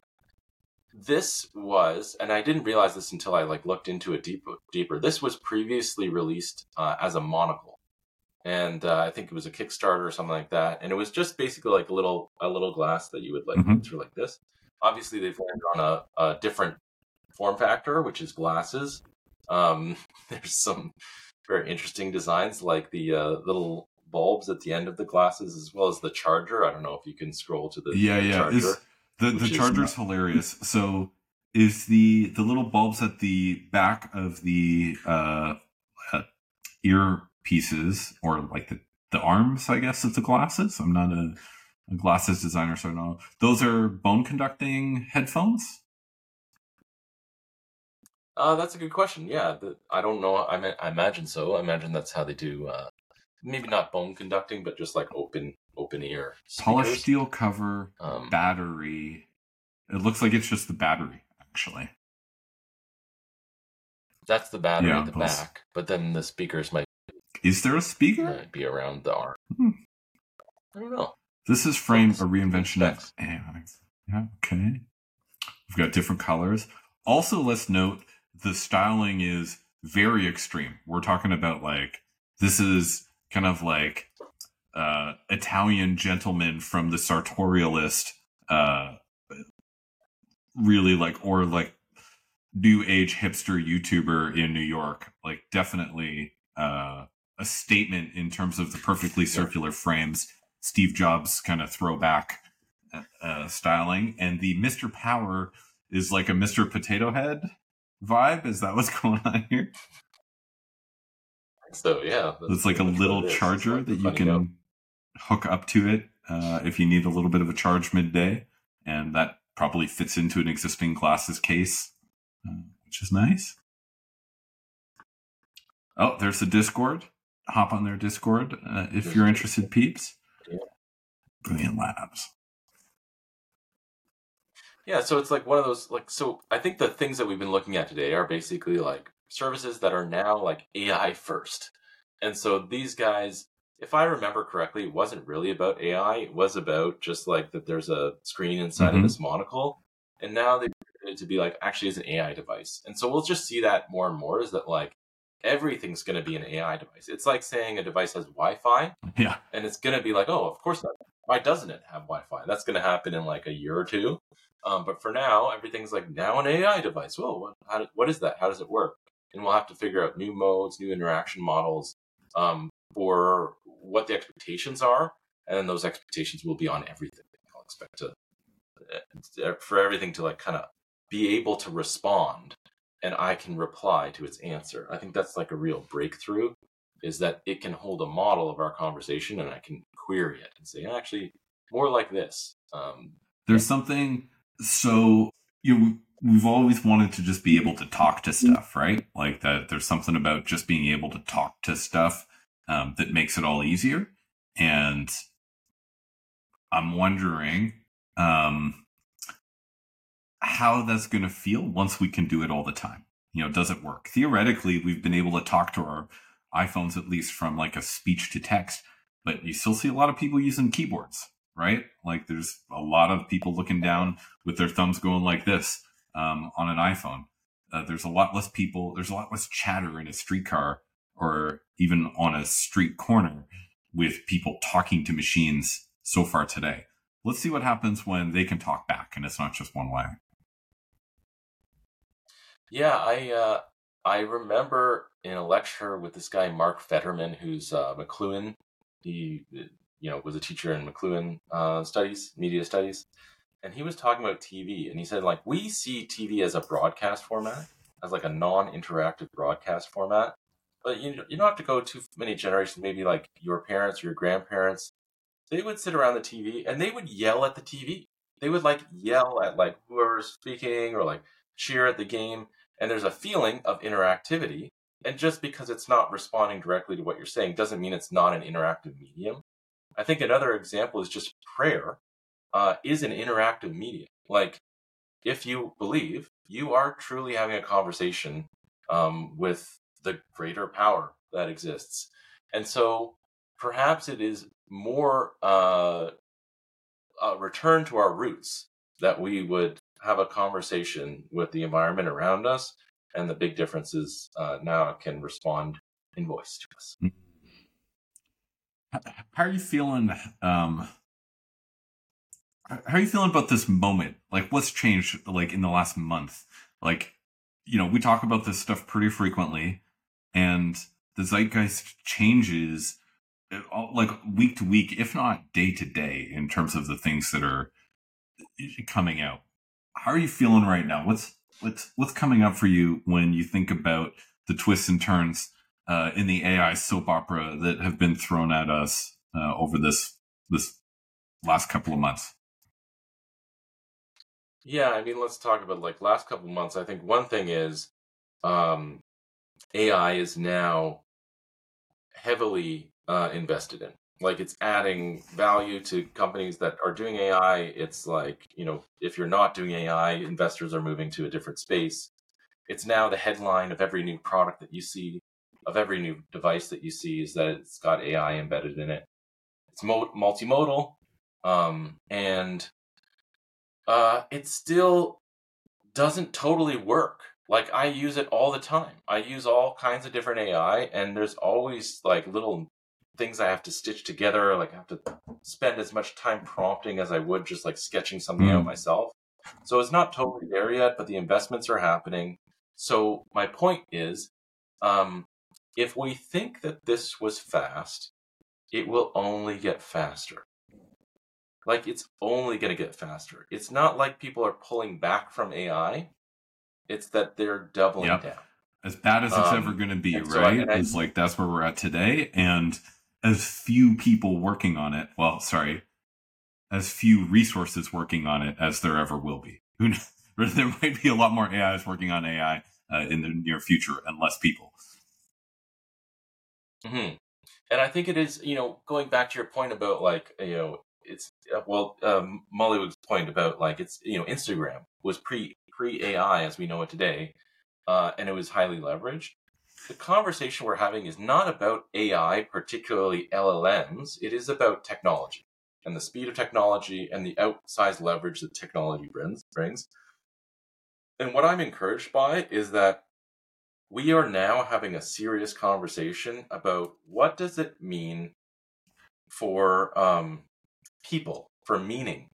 This was, and I didn't realize this until I like looked into it deeper. Deeper, this was previously released uh, as a monocle and uh, I think it was a Kickstarter or something like that. And it was just basically like a little a little glass that you would like mm-hmm. through like this. Obviously, they've landed on a, a different form factor, which is glasses. Um, there's some very interesting designs, like the uh, little bulbs at the end of the glasses, as well as the charger. I don't know if you can scroll to the yeah yeah. Charger, is, the the charger's is hilarious. So is the the little bulbs at the back of the uh, uh ear pieces or like the, the arms, I guess, of the glasses. I'm not a, a glasses designer, so I know. Those are bone conducting headphones? Uh, that's a good question. Yeah, the, I don't know. I, mean, I imagine so. I imagine that's how they do. Uh, maybe not bone conducting, but just like open open ear. Polished steel cover, um, battery. It looks like it's just the battery, actually. That's the battery yeah, at the back, but then the speakers might is there a speaker? Might be around the arm. Hmm. I don't know. This is framed a reinvention of Yeah, okay. We've got different colors. Also, let's note the styling is very extreme. We're talking about like this is kind of like uh, Italian gentleman from the sartorialist, uh, really like or like new age hipster YouTuber in New York. Like definitely uh, a statement in terms of the perfectly circular frames, Steve Jobs kind of throwback uh, uh, styling, and the Mr. Power is like a Mr. Potato Head vibe. Is that what's going on here? So yeah, it's like a little charger like that you can note. hook up to it uh, if you need a little bit of a charge midday, and that probably fits into an existing glasses case, uh, which is nice. Oh, there's the Discord hop on their Discord uh, if you're interested, peeps. Yeah. Brilliant Labs. Yeah, so it's like one of those like so I think the things that we've been looking at today are basically like services that are now like AI first. And so these guys, if I remember correctly, it wasn't really about AI. It was about just like that there's a screen inside mm-hmm. of this monocle. And now they to be like actually is an AI device. And so we'll just see that more and more is that like everything's going to be an AI device. It's like saying a device has Wi-Fi. Yeah. And it's going to be like, oh, of course not. Why doesn't it have Wi-Fi? That's going to happen in like a year or two. Um, but for now, everything's like now an AI device. Whoa, what, how, what is that? How does it work? And we'll have to figure out new modes, new interaction models um, for what the expectations are. and then those expectations will be on everything. I'll expect to uh, for everything to like kind of be able to respond and I can reply to its answer. I think that's like a real breakthrough is that it can hold a model of our conversation and I can query it and say, actually, more like this. Um, There's something so you know, we've always wanted to just be able to talk to stuff, right? Like that there's something about just being able to talk to stuff um, that makes it all easier. And I'm wondering um, how that's going to feel once we can do it all the time. You know, does it work? Theoretically, we've been able to talk to our iPhones at least from like a speech to text, but you still see a lot of people using keyboards, right? Like there's a lot of people looking down with their thumbs going like this um, on an iPhone. Uh, there's a lot less people, there's a lot less chatter in a streetcar or even on a street corner with people talking to machines so far today. Let's see what happens when they can talk back and it's not just one way. Yeah, I uh, I remember in a lecture with this guy Mark Federman, who's uh, McLuhan. He you know was a teacher in McLuhan uh, studies, media studies, and he was talking about TV, and he said like we see TV as a broadcast format, as like a non-interactive broadcast format. But you you don't have to go too many generations. Maybe like your parents, or your grandparents, they would sit around the TV and they would yell at the TV. They would like yell at like whoever's speaking or like cheer at the game and there's a feeling of interactivity. And just because it's not responding directly to what you're saying doesn't mean it's not an interactive medium. I think another example is just prayer uh, is an interactive medium. Like, if you believe, you are truly having a conversation um, with the greater power that exists. And so perhaps it is more uh, a return to our roots that we would have a conversation with the environment around us, and the big differences uh, now can respond in voice to us. How are you feeling? Um, how are you feeling about this moment? Like, what's changed? Like in the last month? Like, you know, we talk about this stuff pretty frequently, and the zeitgeist changes uh, like week to week, if not day to day, in terms of the things that are coming out how are you feeling right now? What's what's what's coming up for you when you think about the twists and turns uh, in the AI soap opera that have been thrown at us uh, over this this last couple of months? Yeah, I mean, let's talk about like last couple of months. I think one thing is um, AI is now heavily uh, invested in like it's adding value to companies that are doing AI. It's like, you know, if you're not doing AI, investors are moving to a different space. It's now the headline of every new product that you see, of every new device that you see, is that it's got AI embedded in it. It's multimodal, um, and uh, it still doesn't totally work. Like I use it all the time. I use all kinds of different AI, and there's always like little things I have to stitch together. Like I have to spend as much time prompting as I would just like sketching something mm. out myself. So it's not totally there yet, but the investments are happening. So my point is, um, if we think that this was fast, it will only get faster. Like it's only going to get faster. It's not like people are pulling back from AI. It's that they're doubling yep. down. As bad as it's um, ever going to be, right? So I, I, it's like that's where we're at today. And as few people working on it. Well, sorry, as few resources working on it as there ever will be. Who knows? there might be a lot more AIs working on AI uh, in the near future and less people. hmm And I think it is, you know, going back to your point about like, you know, it's uh, well, um, Mullenweg's point about like it's, you know, Instagram was pre pre AI as we know it today, uh, and it was highly leveraged the conversation we're having is not about AI, particularly LLMs. It is about technology and the speed of technology and the outsized leverage that technology brings. And what I'm encouraged by is that we are now having a serious conversation about what does it mean for um, people, for meaning,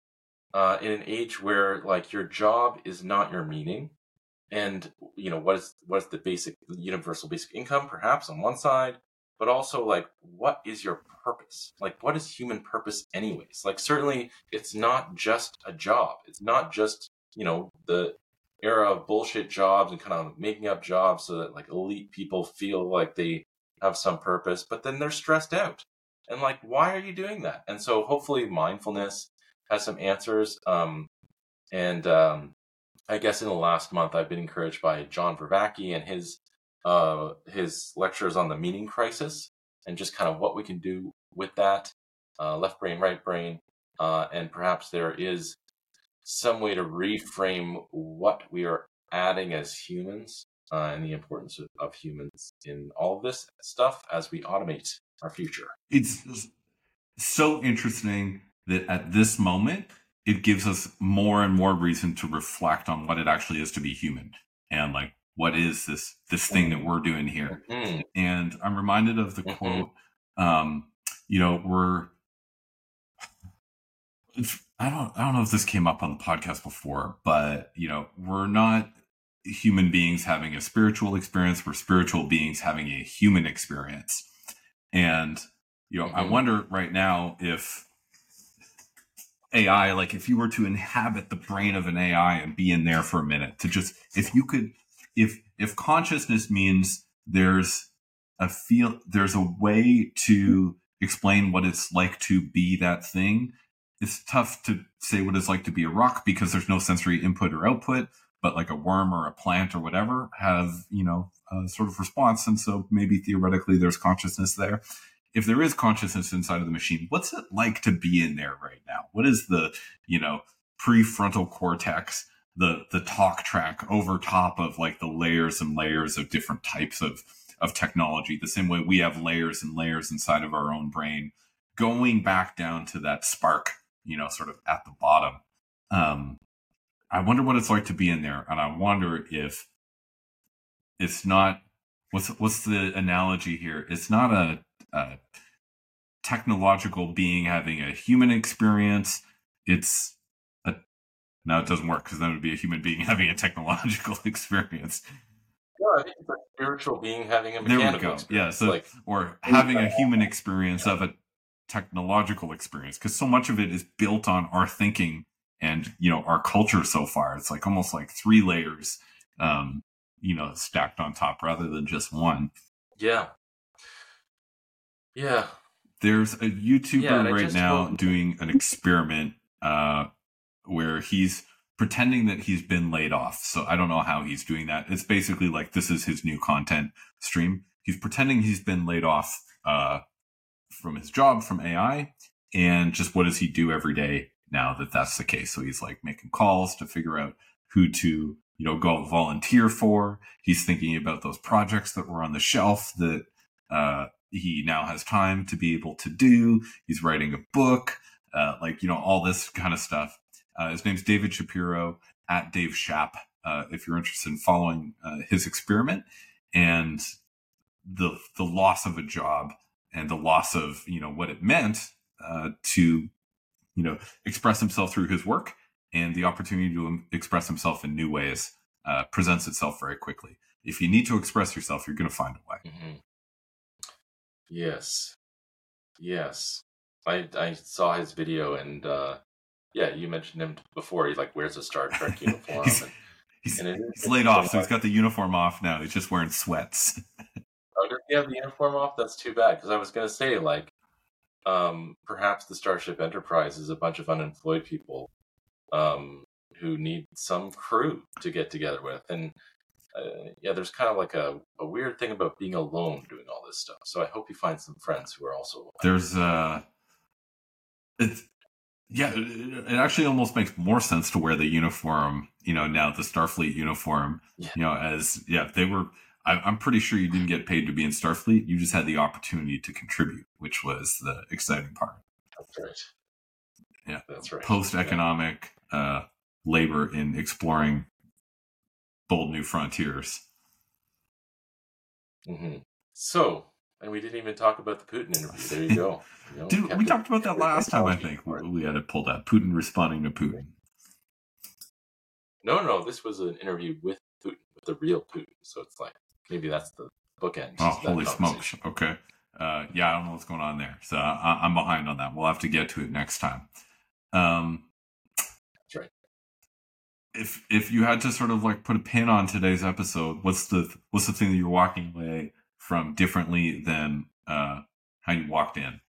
uh, in an age where like your job is not your meaning and you know what is what is the basic universal basic income perhaps on one side but also like what is your purpose? Like what is human purpose anyways? Like certainly it's not just a job. It's not just, you know, the era of bullshit jobs and kind of making up jobs so that like elite people feel like they have some purpose, but then they're stressed out. And like, why are you doing that? And so hopefully mindfulness has some answers. Um, and um, I guess in the last month, I've been encouraged by John Vervaeke and his uh, his lectures on the meaning crisis and just kind of what we can do with that, uh, left brain, right brain, uh, and perhaps there is some way to reframe what we are adding as humans uh, and the importance of, of humans in all of this stuff as we automate our future. It's so interesting that at this moment, it gives us more and more reason to reflect on what it actually is to be human and like what is this this thing that we're doing here mm-hmm. and i'm reminded of the mm-hmm. quote um you know we're i don't i don't know if this came up on the podcast before but you know we're not human beings having a spiritual experience we're spiritual beings having a human experience and you know mm-hmm. i wonder right now if ai like if you were to inhabit the brain of an ai and be in there for a minute to just if you could if if consciousness means there's a feel there's a way to explain what it's like to be that thing it's tough to say what it's like to be a rock because there's no sensory input or output but like a worm or a plant or whatever have you know a sort of response. And so maybe theoretically there's consciousness there if there is consciousness inside of the machine what's it like to be in there right now? What is the you know prefrontal cortex the the talk track over top of like the layers and layers of different types of of technology? The same way we have layers and layers inside of our own brain going back down to that spark you know sort of at the bottom. Um i wonder what it's like to be in there and i wonder if it's not what's what's the analogy here? It's not a, a technological being having a human experience it's a now it doesn't work because then it would be a human being having a technological experience. No, I think it's a spiritual being having a mechanical there we go. Experience. Yeah, so like, or having a human experience of a technological experience because so much of it is built on our thinking and you know our culture so far. It's like almost like three layers, um, you know, stacked on top rather than just one. Yeah. Yeah. There's a YouTuber yeah, right now doing an experiment uh, where he's pretending that he's been laid off. So I don't know how he's doing that. It's basically like this is his new content stream. He's pretending he's been laid off uh, from his job from AI, and just what does he do every day now that that's the case? So he's like making calls to figure out who to you know go volunteer for. He's thinking about those projects that were on the shelf that uh, he now has time to be able to do. He's writing a book, uh, like you know all this kind of stuff uh, his name's David Shapiro at Dave Shap. Uh, if you're interested in following uh, his experiment and the the loss of a job and the loss of you know what it meant uh, to you know express himself through his work and the opportunity to express himself in new ways uh, presents itself very quickly. If you need to express yourself, you're going to find a way. Mm-hmm. Yes, yes. I I saw his video and uh, yeah, you mentioned him before. He like wears a Star Trek uniform. he's, and, he's, and he's laid off, so he's got the uniform off now. He's just wearing sweats. oh, does he have the uniform off? That's too bad. Because I was gonna say like, um, perhaps the Starship Enterprise is a bunch of unemployed people, um, who need some crew to get together with, and uh, yeah, there's kind of like a, a weird thing about being alone doing all this stuff. So I hope you find some friends who are also. There's uh, it's yeah, it actually almost makes more sense to wear the uniform, you know, now the Starfleet uniform, yeah. you know, as yeah, they were. I, I'm pretty sure you didn't get paid to be in Starfleet. You just had the opportunity to contribute, which was the exciting part. That's right. Yeah, that's right. Post economic yeah. uh, labor in exploring bold new frontiers. Mm-hmm. So, and we didn't even talk about the Putin interview. There you go. You know, Dude, we talked about that last time, I think. We had it pulled out. Putin responding to Putin. No, no, this was an interview with Putin, with the real Putin. So it's like maybe that's the bookend. Oh, holy smokes! Okay, uh, yeah, I don't know what's going on there. So I, I'm behind on that. We'll have to get to it next time. Um. If if you had to sort of like put a pin on today's episode, what's the what's the thing that you're walking away from differently than uh, how you walked in?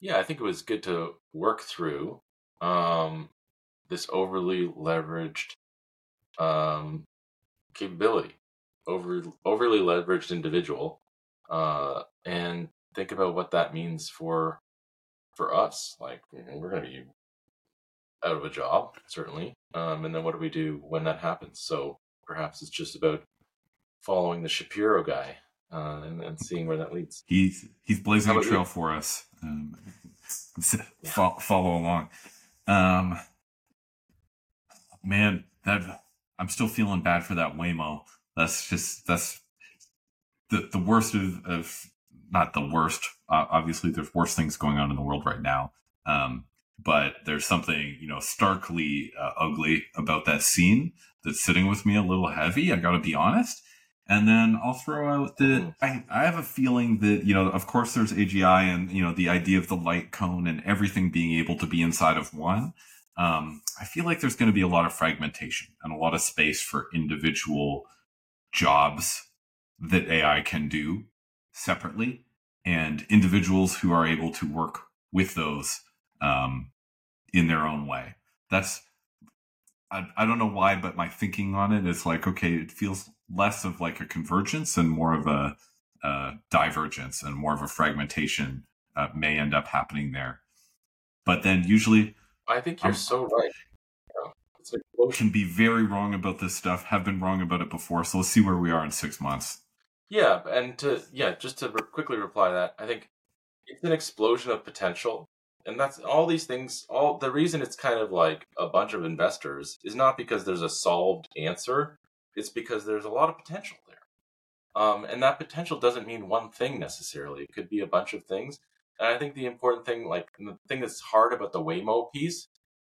Yeah, I think it was good to work through um, this overly leveraged um, capability, over overly leveraged individual, uh, and think about what that means for for us. Like we're going to be out of a job certainly, um, and then what do we do when that happens? So perhaps it's just about following the Shapiro guy uh, and, and seeing where that leads. He's he's blazing a trail you? for us. Um, fo- follow along. Um, man, that I'm still feeling bad for that Waymo. That's just that's the the worst of, of not the worst. Uh, obviously, there's worse things going on in the world right now. Um, but there's something you know starkly uh, ugly about that scene that's sitting with me a little heavy. I got to be honest. And then I'll throw out the I, I have a feeling that, you know, of course there's AGI and, you know, the idea of the light cone and everything being able to be inside of one. Um, I feel like there's going to be a lot of fragmentation and a lot of space for individual jobs that AI can do separately and individuals who are able to work with those um, in their own way. That's I, I don't know why, but my thinking on it is like, okay, it feels less of like a convergence and more of a, uh divergence and more of a fragmentation uh, may end up happening there. But then usually I think you're so right. Yeah. It's an explosion. can be very wrong about this stuff, have been wrong about it before. So let's see where we are in six months. Yeah, and to yeah, just to re- quickly reply to that, I think it's an explosion of potential, and that's all these things. All the reason it's kind of like a bunch of investors is not because there's a solved answer; it's because there's a lot of potential there. Um, and that potential doesn't mean one thing necessarily; it could be a bunch of things. And I think the important thing, like the thing that's hard about the Waymo piece,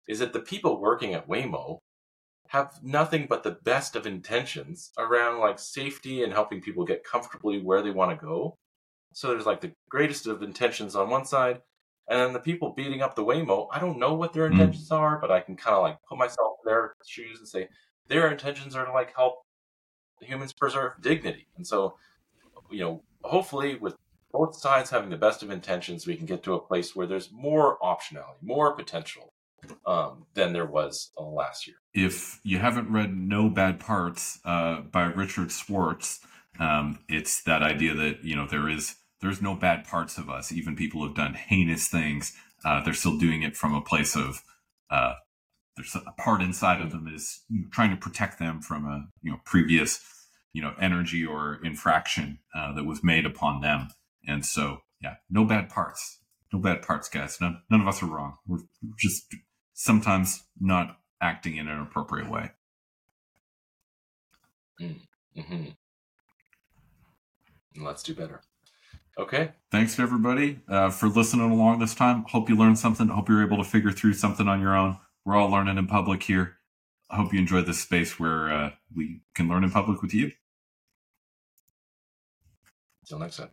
is that the people working at Waymo have nothing but the best of intentions around like safety and helping people get comfortably where they want to go. So there's like the greatest of intentions on one side, and then the people beating up the Waymo. I don't know what their Mm. intentions are, but I can kind of like put myself in their shoes and say their intentions are to like help humans preserve dignity. And so, you know, hopefully with both sides having the best of intentions, we can get to a place where there's more optionality, more potential um, than there was uh, last year. If you haven't read No Bad Parts uh, by Richard Schwartz, um, it's that idea that you know there is there's no bad parts of us. Even people who've done heinous things, uh, they're still doing it from a place of uh, there's a part inside of them is trying to protect them from a you know previous you know energy or infraction uh, that was made upon them. And so yeah, no bad parts, no bad parts, guys. None, none of us are wrong. We're just sometimes not acting in an appropriate way. Mm-hmm. Let's do better. Okay. Thanks to everybody uh, for listening along this time. Hope you learned something. Hope you're able to figure through something on your own. We're all learning in public here. I hope you enjoy this space where uh, we can learn in public with you. Till next time.